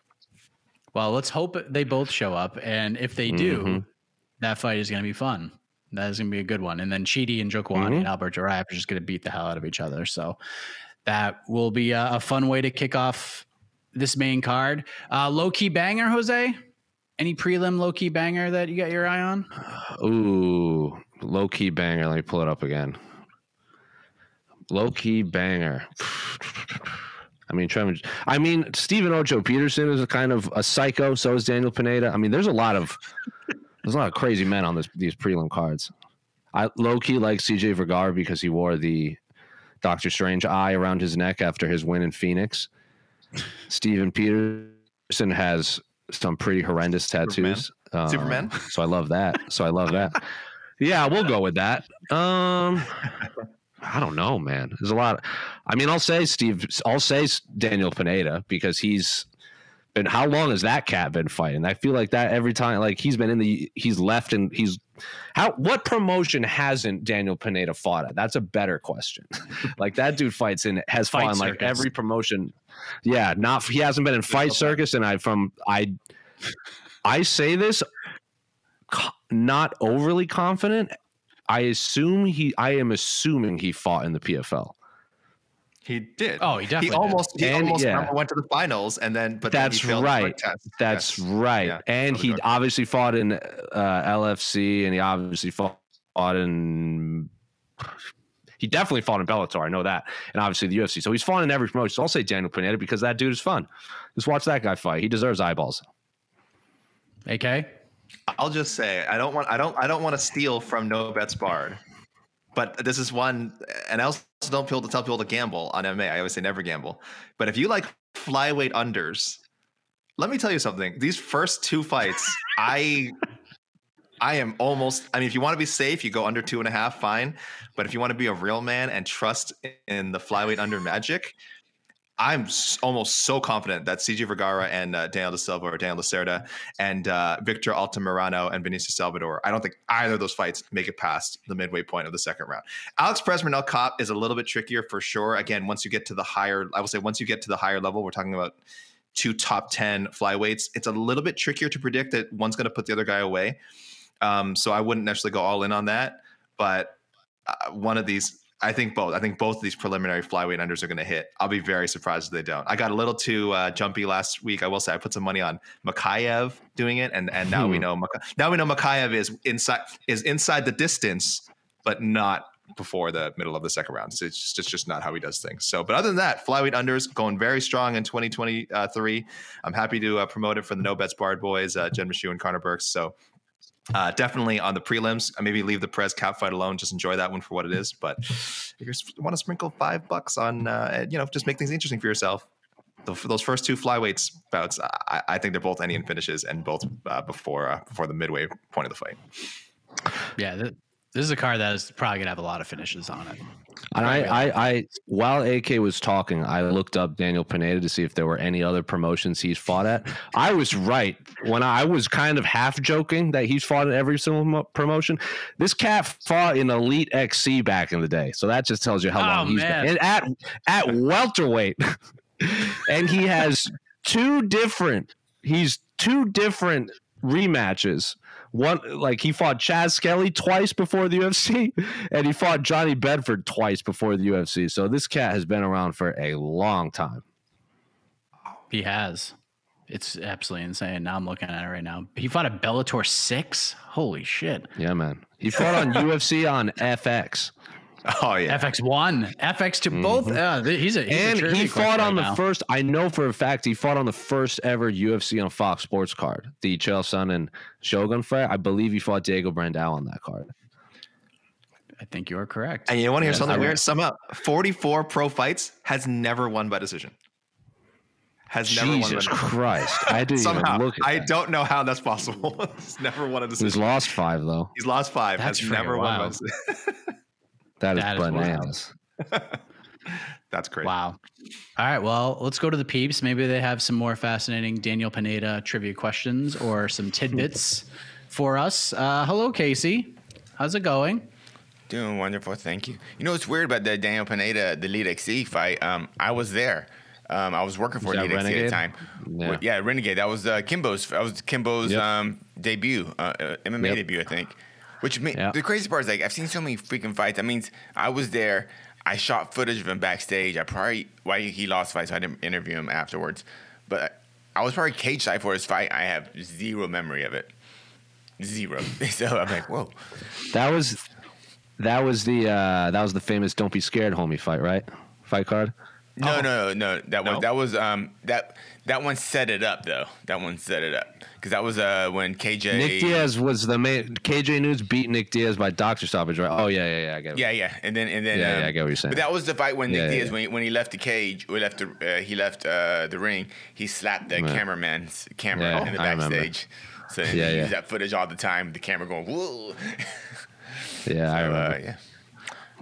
Well, let's hope they both show up, and if they do, Mhm. that fight is going to be fun. That is going to be a good one. And then Chidi Njokuani Mhm. and Albert Duraev are just going to beat the hell out of each other. So that will be a, a fun way to kick off this main card. Uh, low key banger, Jose. Any prelim low key banger that you got your eye on? Ooh, low key banger. Let me pull it up again. Low key banger. I mean, Trevor. I mean, Stephen Ocho Peterson is a kind of a psycho. So is Daniel Pineda. I mean, there's a lot of there's a lot of crazy men on this these prelim cards. I low key like CJ Vergara because he wore the Doctor Strange eye around his neck after his win in Phoenix. Stephen Peterson has some pretty horrendous tattoos. Uh, Superman? So I love that. So I love that. Yeah, we'll go with that. Um, I don't know, man. There's a lot. I mean, I'll say Steve. I'll say Daniel Pineda because he's been. How long has that cat been fighting? I feel like that every time. Like he's been in the. He's left and he's. How what promotion hasn't Daniel Pineda fought at? That's a better question. like that dude fights in has Fight fought in like Circus. every promotion. Yeah, not he hasn't been in Fight Circus, and I from I. I say this not overly confident. I assume he. I am assuming he fought in the PFL. He did. Oh, he definitely He did. almost he And- almost yeah. remember went to the finals and then but then he That's failed the right. test. That's Yes. right. Yeah, and he drug obviously fought in uh, LFC, and he obviously fought, fought in. He definitely fought in Bellator. I know that, and obviously the UFC. So he's fought in every promotion. So I'll say Daniel Pineda because that dude is fun. Just watch that guy fight. He deserves eyeballs. AK. I'll just say I don't want I don't I don't want to steal from No Bets Barred, but this is one, and I also don't people to tell people to gamble on MMA. I always say never gamble, but if you like flyweight unders, let me tell you something. These first two fights, I I am almost. I mean, if you want to be safe, you go under two and a half, fine. But if you want to be a real man and trust in the flyweight under magic, I'm almost so confident that CJ Vergara and uh, Daniel De Silva or Daniel Lacerda and uh, Victor Altamirano and Benicio Salvador. I don't think either of those fights make it past the midway point of the second round. Alex Perez Manel Kape is a little bit trickier for sure. Again, once you get to the higher, I will say once you get to the higher level, we're talking about two top 10 flyweights. It's a little bit trickier to predict that one's going to put the other guy away. Um, so I wouldn't necessarily go all in on that. But uh, one of these, I think both. I think both of these preliminary flyweight unders are going to hit. I'll be very surprised if they don't. I got a little too uh, jumpy last week. I will say I put some money on Mokaev doing it, and and now we Hmm. know Maka- now we know Makayev is inside is inside the distance, but not before the middle of the second round. So it's just, it's just not how he does things. So, but other than that, flyweight unders going very strong in 2023. I'm happy to uh, promote it for the No Bets Barred boys, uh, Jen Mashu and Connor Burks. So uh, definitely on the prelims. uh, Maybe leave the Perez Kape fight alone. Just enjoy that one for what it is. But if you want to sprinkle five bucks on, uh, you know, just make things interesting for yourself. The, those first two flyweights bouts, I, I think they're both Indian finishes and both uh, before uh, before the midway point of the fight. Yeah, this is a car that is probably gonna have a lot of finishes on it. And I, I, I, while AK was talking, I looked up Daniel Pineda to see if there were any other promotions he's fought at. I was right when I was kind of half joking that he's fought at every single promotion. This cat fought in Elite XC back in the day, so that just tells you how Oh, long he's man. been and at at welterweight, and he has two different. He's two different rematches. One like he fought Chaz Skelly twice before the UFC, and he fought Johnny Bedford twice before the UFC. So this cat has been around for a long time. He has. It's absolutely insane. Now I'm looking at it right now. He fought at Bellator six. Holy shit. Yeah, man. He fought on UFC on FX, Oh yeah, FX one, FX 2 both. Uh, he's a he's and trivia he fought on right the now. first. I know for a fact he fought on the first ever UFC on Fox Sports card, the Chael Sonnen and Shogun fight. I believe he fought Diego Brandao on that card. I think you are correct. and you want to hear Yes, something I- weird? Sum up: 44 pro fights has never won by decision. Has never won Jesus by decision. Christ! I didn't Somehow, even look. At I that. don't know how that's possible. He's never won a decision. He's lost five though. He's lost five. That's has freaking never won. By wild. decision. That is That is wild. bananas. That's crazy. Wow. All right. Well, let's go to the peeps. Maybe they have some more fascinating Daniel Pineda trivia questions or some tidbits for us. Uh, hello, Casey. How's it going? Doing wonderful, thank you. You know what's weird about the Daniel Pineda, the Elite XC fight? Um, I was there. Um, I was working for Was Elite XC at the time. Yeah. Yeah, Renegade. That was uh, Kimbo's. That was Kimbo's Yep. um, debut, uh, uh, MMA Yep. debut, I think. Which Yeah. the crazy part is like I've seen so many freaking fights. That means I was there. I shot footage of him backstage. I probably why he lost fight, so I didn't interview him afterwards. But I was probably cage side for his fight. I have zero memory of it. Zero. so I'm like, whoa. That was that was the uh that was the famous "Don't Be Scared, Homie" fight, right? Fight card. No, no, no. That No? one. That was um. That that one set it up though. That one set it up because that was uh when KJ. Nick Diaz was the main. KJ Noons beat Nick Diaz by doctor stoppage, right? Oh yeah, yeah, yeah. I get it. Yeah, yeah, and then and then Yeah, um, yeah, I get what you're saying. But that was the fight when Nick Yeah, Diaz yeah. when he, when he left the cage, or left the uh, he left uh, the ring. He slapped the Right. cameraman's camera in the backstage. So Yeah, he yeah. used that footage all the time. The camera going whoa. Yeah, I remember. uh, yeah.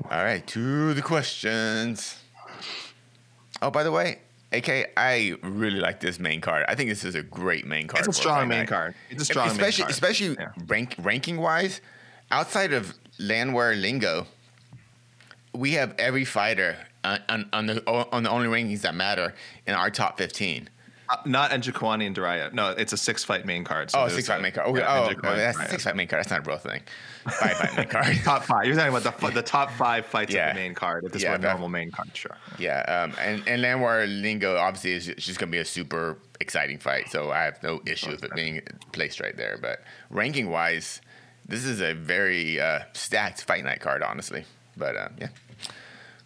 All right, to the questions. Oh, by the way, AK, I really like this main card. I think this is a great main card. It's a strong main card. It's a strong especially, main card. Especially yeah. rank, ranking wise, outside of Landwehr Lingo, we have every fighter on, on, on, the, on the only rankings that matter in our top 15 not Njokuani and Duraev. No, it's a six fight main card. So oh, six fight main card. Okay, yeah, oh, oh, that's six fight main card. That's not a real thing. Five fight main card. Top five. You're talking about the, the top five fights Yeah. of the main card. If this Yeah, were a normal main card, sure. Yeah, um, and and Landwehr Lingo obviously is just going to be a super exciting fight, so I have no issue with it being placed right there. But ranking wise, this is a very uh, stacked fight night card, honestly. But uh, yeah,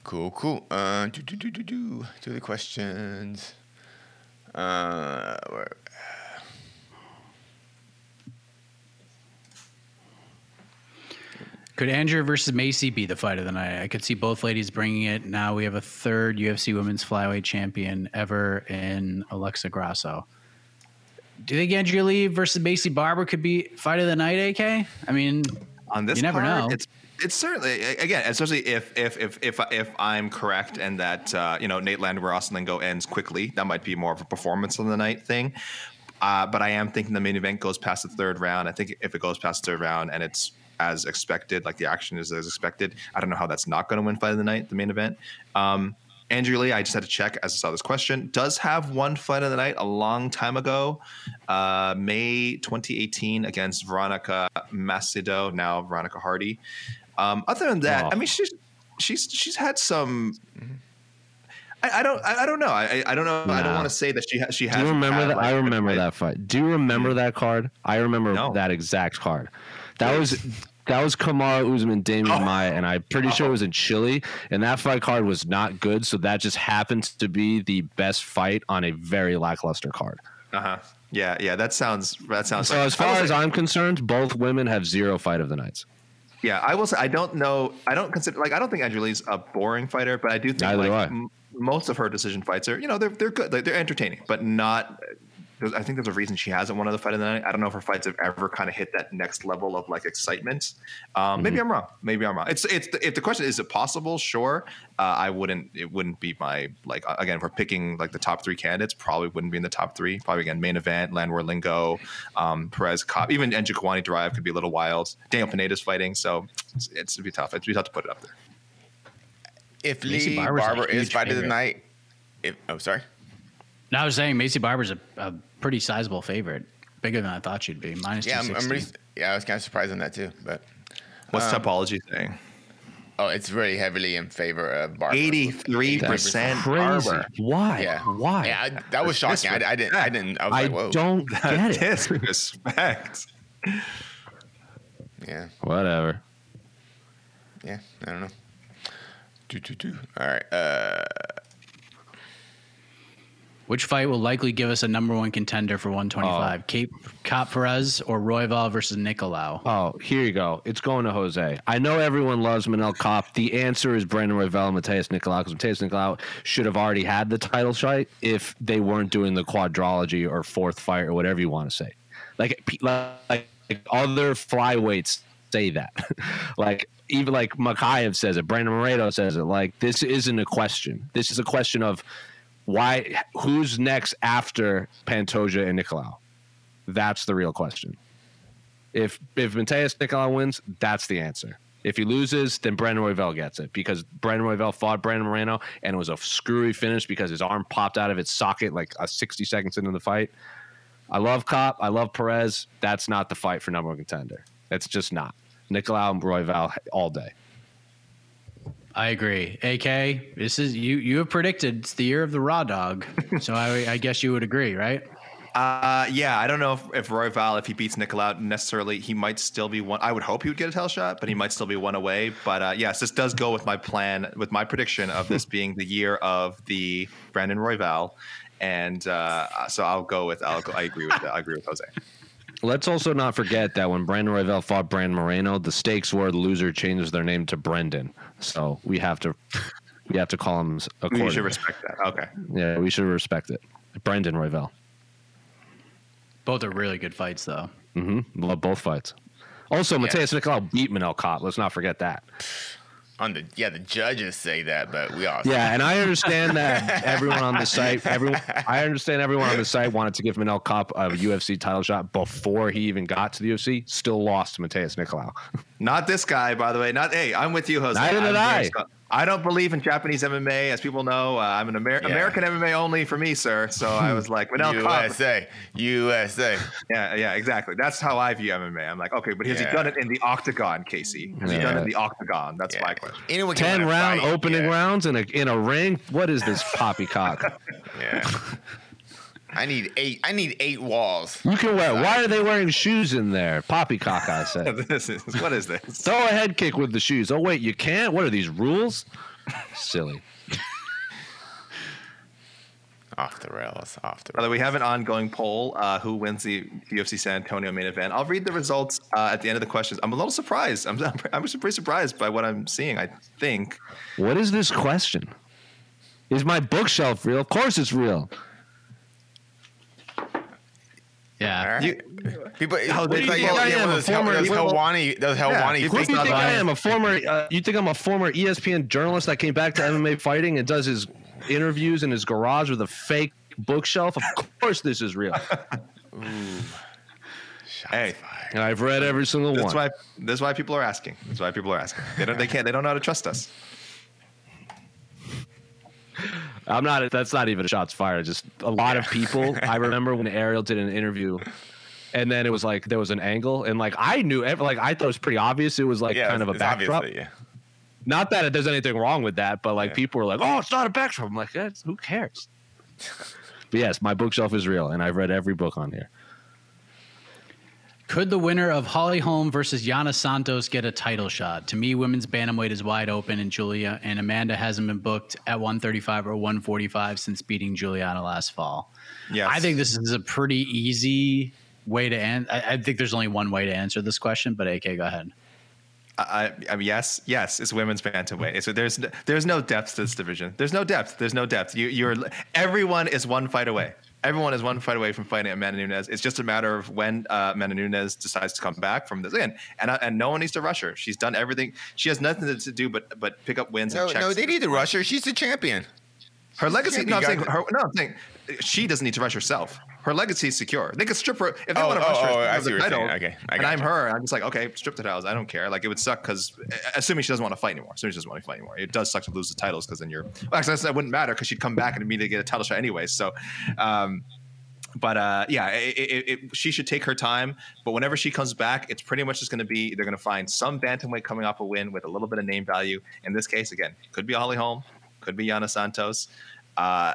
cool, cool. Uh, do do do do do to the questions. Uh, where, Could Andrea versus Maycee be the fight of the night? I could see both ladies bringing it. Now we have a third UFC Women's Flyweight Champion ever in Alexa Grasso. Do you think Andrea Lee versus Maycee Barber could be fight of the night? AK? I mean, on this you never card, know. It's it's certainly again, especially if if if if if I'm correct and that uh, you know Nate Landwehr Lingo ends quickly, that might be more of a performance on the night thing. Uh, but I am thinking the main event goes past the third round. I think if it goes past the third round and it's as expected, like the action is as expected, I don't know how that's not going to win fight of the night, the main event. Um, Andrea Lee, I just had to check as I saw this question, does have one fight of the night a long time ago, uh, May 2018 against Veronica Macedo, now Veronica Hardy. Um, other than that, Oh. I mean, she's she's she's had some. I, I don't. I, I don't know. I, I don't know. I don't want to say that she ha- she has. Do you remember that? I remember that fight. Do you remember that card? I remember No. that exact card. That was that was Kamaru Usman, Demian Oh. Maia, and I'm pretty sure it was in Chile. And that fight card was not good, so that just happens to be the best fight on a very lackluster card. Uh huh. Yeah, yeah. That sounds. That sounds. So like, as far as I'm concerned, both women have zero fight of the nights. Yeah, I will say I don't know. I don't consider like I don't think Angelique's a boring fighter, but I do think Neither do like m- most of her decision fights are you know they're they're good, like, they're entertaining, but not. There's- I think there's a reason she hasn't won the fight of the night. I don't know if her fights have ever kind of hit that next level of like excitement. Um, Maybe Mm-hmm. I'm wrong. Maybe I'm wrong. It's it's if the question is it possible? Sure. Uh, I wouldn't. It wouldn't be my like again. If we're picking like the top three candidates, probably wouldn't be in the top three. Probably again main event, Landwehr Lingo, um, Perez Kape, even Njokuani Drive could be a little wild. Daniel Pineda's fighting, so it's, it's it'd be tough. It'd be tough to put it up there. if Lee Barber's a Barber is huge fight of the night, if oh sorry, no, I was saying Maycee Barber's a, a pretty sizable favorite, bigger than I thought she'd be. Minus yeah, I'm, I'm 260. really, yeah, I was kind of surprised on that too, but What's Um, Tapology saying? oh, it's really heavily in favor of Barber. Eighty-three percent Crazy. Barber. Why? Yeah, Why? Yeah, I, that was shocking. I, I didn't. I didn't. I was I like, whoa. don't get it. Disrespect. Yeah, Whatever. yeah. I don't know. Do do do. All right. Uh, Which fight will likely give us a number one contender for 125? Cape Kape Perez or Royval versus Nicolau? Oh, here you go. It's going to Jose. I know everyone loves Manel Kape. The answer is Brandon Royval and Matheus Nicolau because Matheus Nicolau should have already had the title shot if they weren't doing the quadrology or fourth fight or whatever you want to say. Like, like, like other flyweights say that. like even like Mokaev says it. Brandon Moreno says it. Like this isn't a question. This is a question of why. Who's next after Pantoja and Nicolau? That's the real question. If if Matheus Nicolau wins, that's the answer. If he loses, then Brandon Royval gets it because Brandon Royval fought Brandon Moreno and it was a screwy finish because his arm popped out of its socket like a 60 seconds into the fight. I love Kape. I love Perez. That's not the fight for number one contender. It's just not. Nicolau and Royval all day. I agree. AK, this is you. You have predicted it's the year of the raw dog, so I, I guess you would agree, right? Uh, yeah, I don't know if, if Royval, if he beats Nicolau necessarily, he might still be one. I would hope he would get a tail shot, but he might still be one away. But uh, yes, this does go with my plan, with my prediction of this being the year of the Brandon Royval. and uh, so I'll go with. I'll go, I agree with that. I agree with Jose. Let's also not forget that when Brandon Royval fought Brandon Moreno, the stakes were the loser changes their name to Brendan. So we have to we have to call him We should respect that. Okay. Yeah, we should respect it. Brendan Royval. Both are really good fights, though. Mm-hmm. Love both fights. Also, Matheus Nicolau beat Manel Kape. Let's not forget that. On the yeah the judges say that, but we all Yeah, and I understand that everyone on the site, everyone, I understand everyone on the site wanted to give Manel Kape a UFC title shot before he even got to the UFC. Still lost to Matheus Nicolau. Not this guy, by the way. Not hey, I'm with you, Jose. Neither did I'm I. very sco- I don't believe in Japanese MMA, as people know. Uh, I'm an Amer- Yeah. American MMA only for me, sir. So I was like, Manel Kape. USA, USA. Yeah, yeah, exactly. That's how I view MMA. I'm like, okay, but has Yeah. he done it in the octagon, Casey? Has he done it in the octagon? That's my question. Anyone Ten round fight, opening yeah. rounds in a in a ring. What is this poppycock? Yeah. I need eight. I need eight walls. You can wear. Why are they wearing shoes in there? Poppycock, I said. this is what is this? Throw a head kick with the shoes. Oh wait, you can't. What are these rules? Silly. Off the rails. Off the By the rails. we have an ongoing poll. Uh, who wins the UFC San Antonio main event? I'll read the results uh, at the end of the questions. I'm a little surprised. I'm, I'm pretty surprised by what I'm seeing. I think. What is this question? Is my bookshelf real? Of course it's real. Yeah. All right. people, How what they do you think think I I am, am? a former- those Helwani, those Helwani people What do you think I am? A former? Uh, you think I'm a former ESPN journalist that came back to MMA fighting and does his interviews in his garage with a fake bookshelf? Of course, this is real. Hey, And I've read every single that's one. why. That's why people are asking. That's why people are asking. They don't. They can't. They don't know how to trust us. I'm not. That's not even a shots fired. Just a lot of people. I remember when Ariel did an interview, and then it was like there was an angle, and like I knew, like I thought it was pretty obvious. It was like Yeah, kind of a backdrop. yeah. Not that there's anything wrong with that, but like Yeah. people were like, "Oh, it's not a backdrop." I'm like, eh, "Who cares?" but yes, my bookshelf is real, and I've read every book on here. Could the winner of Holly Holm versus Yana Santos get a title shot? To me, women's bantamweight is wide open, and Julia and Amanda hasn't been booked at 135 or 145 since beating Juliana last fall. Yes. I think this is a pretty easy way to end. I, I think there's only one way to answer this question, but AK, go ahead. I, I mean, yes, yes, it's women's bantamweight. So there's there's no depth to this division. There's no depth. There's no depth. You, you're everyone is one fight away. Everyone is one fight away from fighting Amanda Nunes. It's just a matter of when uh, Amanda Nunes decides to come back from this in, and uh, and no one needs to rush her. She's done everything. She has nothing to, to do but but pick up wins. No, and checks. no, they need to rush her. She's the champion. Her legacy. No, I'm saying her. No, I'm saying she doesn't need to rush herself. Her legacy is secure. They could strip her if they Oh, want to oh, rush her. oh, I see what you're saying. title, Okay, I and I'm her. I'm just like, okay, strip the titles. I don't care. Like it would suck because assuming she doesn't want to fight anymore. Assuming she doesn't want to fight anymore. It does suck to lose the titles because then you're. Well, actually, that wouldn't matter because she'd come back and immediately get a title shot anyway. So. Um, but uh, yeah, it, it, it, she should take her time. But whenever she comes back, it's pretty much just going to be they're going to find some bantamweight coming off a win with a little bit of name value. In this case, again, could be Holly Holm, could be Yana Santos. Uh,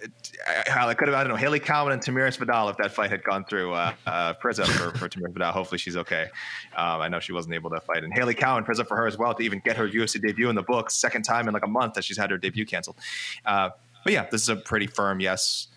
it, I, could have, I don't know, Hailey Cowan and Tamiris Vidal if that fight had gone through uh, uh, Priza for, for Tamiris Vidal. Hopefully she's okay. Um, I know she wasn't able to fight. And Hailey Cowan, Priza for her as well to even get her UFC debut in the books, second time in like a month that she's had her debut canceled. Uh, but yeah, this is a pretty firm yes.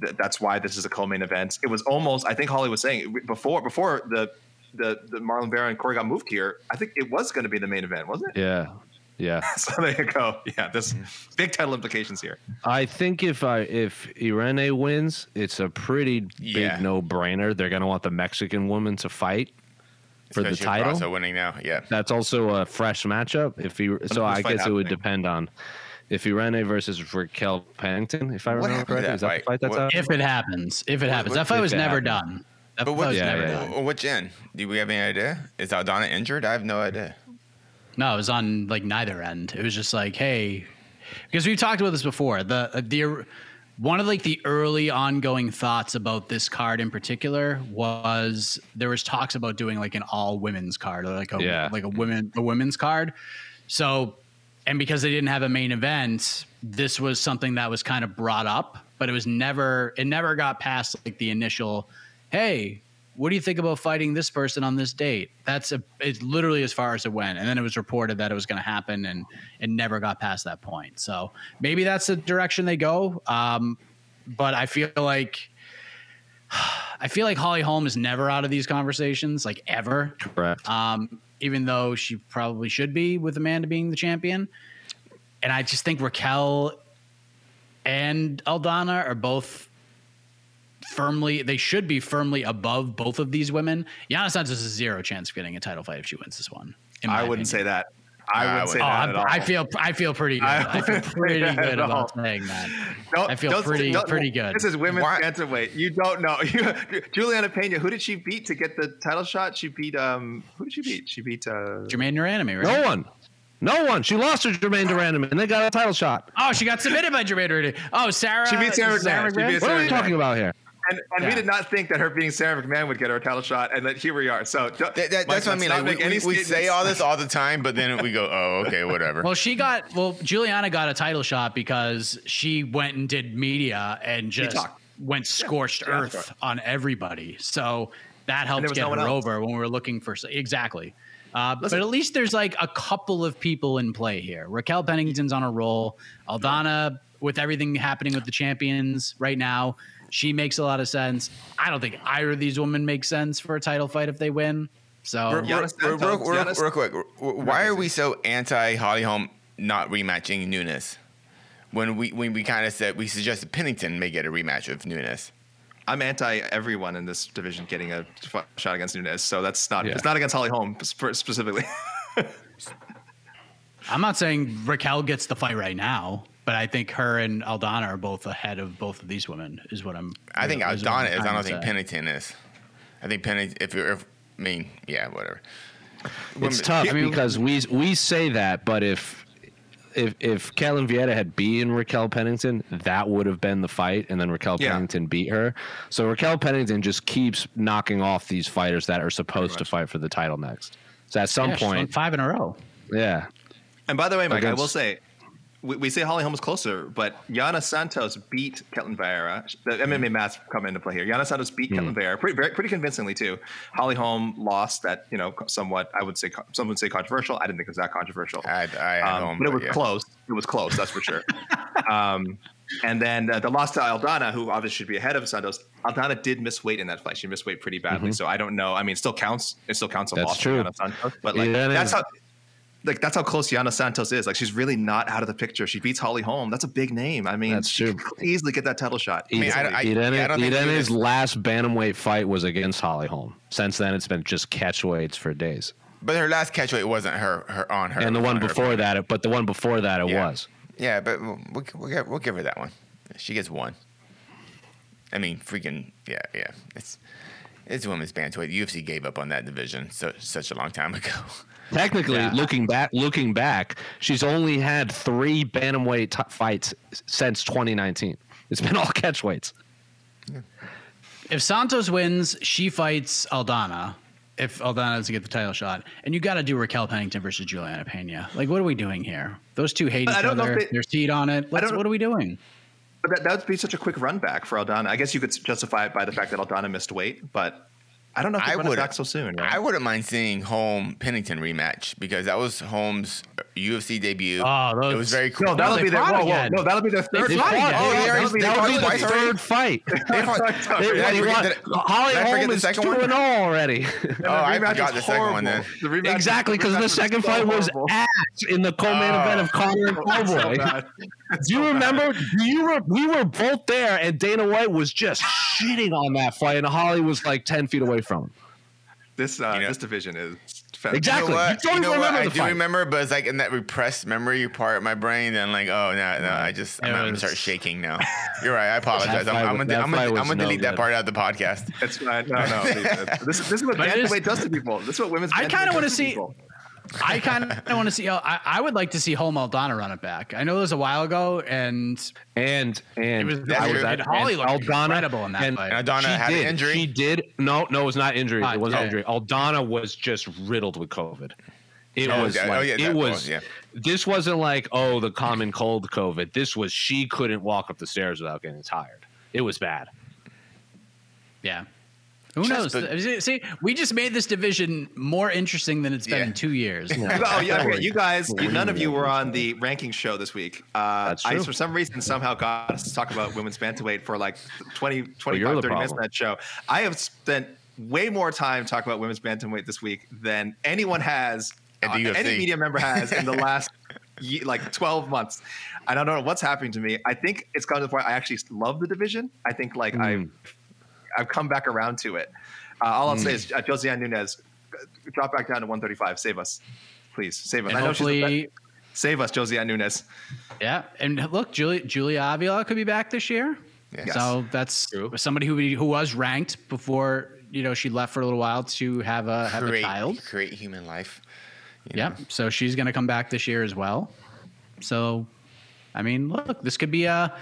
Th- that's why this is a co-main event. It was almost, I think Holly was saying before before the the, the Marlon Vera and Cory got moved here. I think it was going to be the main event, wasn't it? Yeah, yeah. So there you go. Yeah, this mm-hmm. big title implications here. I think if I if Irene wins, it's a pretty big Yeah. no brainer. They're gonna want the Mexican woman to fight for the Especially if title. Barca winning now. Yeah. That's also a fresh matchup. If he, so I fight guess it would happening? depend on if Irene versus Raquel Pennington. If I What remember happened to correctly, that is that the fight? fight that's What- out? If it happens, if it happens, what- that fight was it never happens. done. That But fight what, was Yeah, never yeah, done. Which end? Do we have any idea? Is Aldana injured? I have no idea. No, it was on like neither end. It was just like, hey, because we've talked about this before. The the one of like the early ongoing thoughts about this card in particular was there was talks about doing like an all women's card or like a Yeah. like a women a women's card. So, and because they didn't have a main event, this was something that was kind of brought up, but it was never it never got past like the initial, hey, what do you think about fighting this person on this date? That's a, it's literally as far as it went. And then it was reported that it was going to happen and it never got past that point. So maybe that's the direction they go. Um, but I feel like, I feel like Holly Holm is never out of these conversations, like ever. Correct. Um, even though she probably should be with Amanda being the champion. And I just think Raquel and Aldana are both firmly they should be firmly above both of these women. Yana Santos has zero chance of getting a title fight if she wins this one. I wouldn't say that. I I wouldn't say Oh, that I'm- at all. I feel I feel pretty good. I I, feel pretty good about all. saying that. Don't- I feel don't- pretty don't- pretty good. This is women's Why- bantamweight. You don't know. You, Julianna Peña. Who did she beat to get the title shot? She beat um. Who did she beat? She beat uh. Germaine de Randamie, right? No one. No one. She lost to Germaine de Randamie and they got a title shot. Oh, she got submitted by Germaine de Randamie. Oh, Sarah. She beat Sara McMann. She beat What are Sarah we talking about here? And, and Yeah. we did not think that her beating Sara McMann would get her a title shot, and that here we are. So don't- That, that, Mike, that's what I mean. not Like, we, we, we say all this all the time, but then we go, oh, okay, whatever. Well, she got well. Juliana got a title shot because she went and did media and just went scorched Yeah, earth sure. on everybody. So that helped get no her else. over when we were looking for exactly. Uh, but at least there's like a couple of people in play here. Raquel Pennington's on a roll. Aldana, with everything happening with the champions right now, she makes a lot of sense. I don't think either of these women make sense for a title fight if they win. So real, real, Giannis real, Santos, real- Giannis- real quick, why are we so anti Holly Holm not rematching Nunes? When we when we kind of said we suggested Pennington may get a rematch with Nunes. I'm anti everyone in this division getting a f- shot against Nunes. So that's not. Yeah. It's not against Holly Holm sp- specifically. I'm not saying Raquel gets the fight right now, but I think her and Aldana are both ahead of both of these women. Is what I'm. I think is Aldana is. I don't think. Pennington is. I think Pennington. If you're, if, I mean, yeah, whatever. It's Women- tough I mean- because we we say that, but if if if Ketlen Vieira had beaten Raquel Pennington, that would have been the fight, and then Raquel Yeah. Pennington beat her. So Raquel Pennington just keeps knocking off these fighters that are supposed to fight for the title next. So at some Yeah, point, five in a row. yeah, and by the way, Mike, I Against- will say. We, we say Holly Holm is closer, but Yana Santos beat Ketlen Vieira. The MMA maths come into play here. Yana Santos beat Ketlen Vieira pretty, very, pretty convincingly too. Holly Holm lost that, you know, somewhat. I would say some would say controversial. I didn't think it was that controversial. I, I Um, home, but it was yeah. close. It was close, that's for sure. um, and then uh, the loss to Aldana, who obviously should be ahead of Santos. Aldana did miss weight in that fight. She missed weight pretty badly. So I don't know. I mean, it still counts. It still counts a Mm-hmm. That's true. Santos. But like Yeah, that that's is- how. Like that's how close Yana Santos is. Like she's really not out of the picture. She beats Holly Holm. That's a big name. I mean, That's she true. could easily get that title shot. mean, I- I- I don't think Irene's last bantamweight fight was against Holly Holm. Since then, it's been just catch weights for days. But her last catchweight wasn't her, her on her. and the one on before opponent. that, but the one before that, it Yeah. was. Yeah, but we'll, we'll, we'll, give, we'll give her that one. She gets one. I mean, freaking yeah, yeah. It's it's women's bantamweight. UFC gave up on that division so such a long time ago. Technically, Yeah. looking back, looking back, she's only had three bantamweight t- fights since 2019. It's been all catchweights. If Santos wins, she fights Aldana. If Aldana doesn't get the title shot, and you got to do Raquel Pennington versus Julianna Peña. Like, what are we doing here? Those two hate I each other. if they- There's heat on it. Let's, what are we doing? But that, that would be such a quick run back for Aldana. I guess you could justify it by the fact that Aldana missed weight, but I don't know if they I would back so soon. right? I wouldn't mind seeing Holm Pennington rematch because that was Holm's UFC uh, debut. Oh, those- it was very cool. no, that'll they be their fought whoa, whoa, no, that'll be their third. They fight. again. Oh, yeah, that'll be they their That would be twice the third fight. They fought- They- Did they won- did Holly did I Holm the is second 2 one? and 0 already. Oh, I forgot the second one then. The rematch- exactly, because rematch the was second so fight was horrible. ass in the co-main Oh. event of Conor and Cowboy. Do you remember? You were we were both there, and Dana White was just shitting on that fight, and Holly was like ten feet away from him. This uh, You know- this division is Exactly. You know what? You don't You know even what? remember I the do fight. remember, but it's like in that repressed memory part of my brain. And like, oh no, no, I just I'm, It I'm gonna start shaking now. You're right. I apologize. I'm, I'm, was- gonna, I'm, gonna, I'm gonna no delete that part out of the podcast. That's fine. No, no. please. this, this is what But it is- bantamweight does to people. This is what women's. I kinda wanna to see- people. I kind of want to see. I, I would like to see Holm Aldana run it back. I know it was a while ago, and And and it was- I was true. at and Holly and looked incredible in that and fight. And Aldana she had an did, injury? She did. No, no, it was not injury. Ah, it wasn't yeah. injury. Aldana was just riddled with COVID. It Oh, was yeah. Oh, yeah, it was. was, yeah. This wasn't like oh the common cold COVID. This was she couldn't walk up the stairs without getting tired. It was bad. yeah. Who Just knows? the- See, we just made this division more interesting than it's been Yeah. in two years. Oh yeah, okay. You guys, you, none of you were on the ranking show this week. Uh, That's I, for some reason, somehow got us to talk about women's bantamweight for like 20, 25, you're the 30 minutes on problem. that show. I have spent way more time talking about women's bantamweight this week than anyone has, At the uh, any media member has in the last ye- like 12 months. I don't know what's happening to me. I think it's gotten to the point I actually love the division. I think like Mm. I've, I've come back around to it. Uh, all I'll say Mm. is uh, Josiane Nunes, uh, drop back down to 135. Save us. please save us. And I know she's hopefully. Save us, Josiane Nunes. yeah. And look, Julia Julia Avila could be back this year. Yes. So that's somebody who who was ranked before you know she left for a little while to have a have a child. create human life. you Yeah. know? So she's going to come back this year as well. So, I mean, look, this could be a.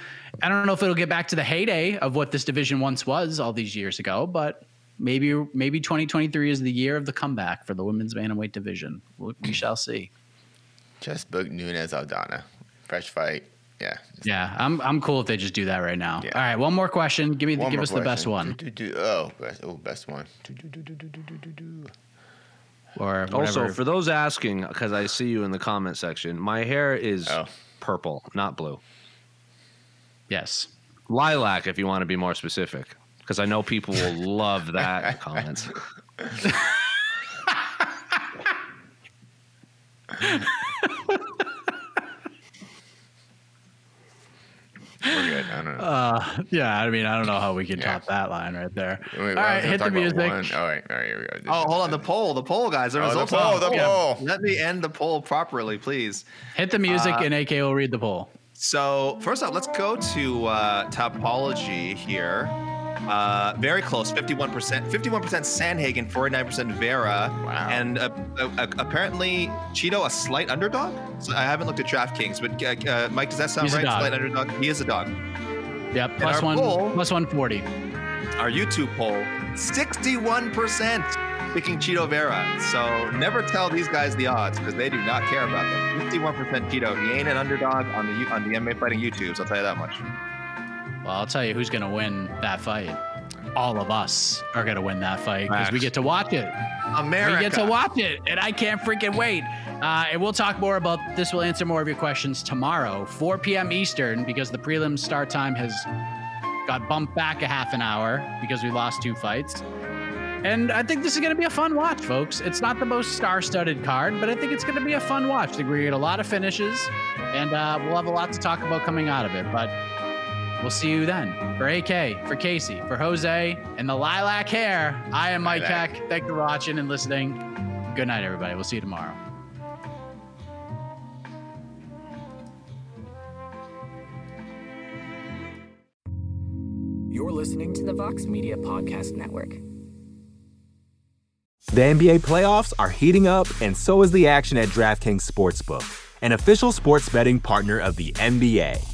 I don't know if it'll get back to the heyday of what this division once was all these years ago, but maybe maybe 2023 is the year of the comeback for the women's bantamweight division. We, we shall see. Just book Nunes Aldana. Fresh fight. Yeah. Yeah, I'm I'm cool if they just do that right now. Yeah. All right, one more question. Give me the, One give more us the best question. one Do, do, do. Oh, best, oh, best one. Do, do, do, do, do, do, do, do. or whatever. Also, for those asking, because I see you in the comment section, my hair is Oh. Purple, not blue. yes. Lilac, if you want to be more specific, because I know people will love that in We're good. I don't know. Uh, yeah, I mean, I don't know how we can Yeah. top that line right there. Wait, all I was right, gonna hit the music. All right, all right, here we go. This Oh, hold on. The poll, the poll, guys. The Oh, the poll, the Yeah. poll. Let me end the poll properly, please. Hit the music, Uh, and AK will read the poll. So first off, let's go to uh, Tapology here. Uh, very close, 51%. 51% Sandhagen, 49% Vera. Wow. And uh, uh, uh, apparently Chito a slight underdog. So I haven't looked at DraftKings, but uh, uh, Mike, does that sound He's right? dog. Slight underdog. He is a dog. Yep, our one, poll- plus one forty. Our YouTube poll, 61% picking Chito Vera. So never tell these guys the odds because they do not care about them. 51% Chito. He ain't an underdog on the on the MMA fighting YouTubes. I'll tell you that much. Well, I'll tell you who's going to win that fight. All of us are going to win that fight because we get to watch it. America. We get to watch it, and I can't freaking wait. Uh, and we'll talk more about this. We'll answer more of your questions tomorrow, 4 p.m. Eastern, because the prelim start time has got bumped back a half an hour because we lost two fights. And I think this is going to be a fun watch, folks. It's not the most star-studded card, but I think it's going to be a fun watch. I think we get a lot of finishes, and uh, we'll have a lot to talk about coming out of it. But we'll see you then. For AK, for Casey, for Jose, and the lilac hair, I am Mike Heck. Thank you for watching and listening. Good night, everybody. We'll see you tomorrow. You're listening to the Vox Media Podcast Network. The NBA playoffs are heating up, and so is the action at DraftKings Sportsbook, an official sports betting partner of the NBA.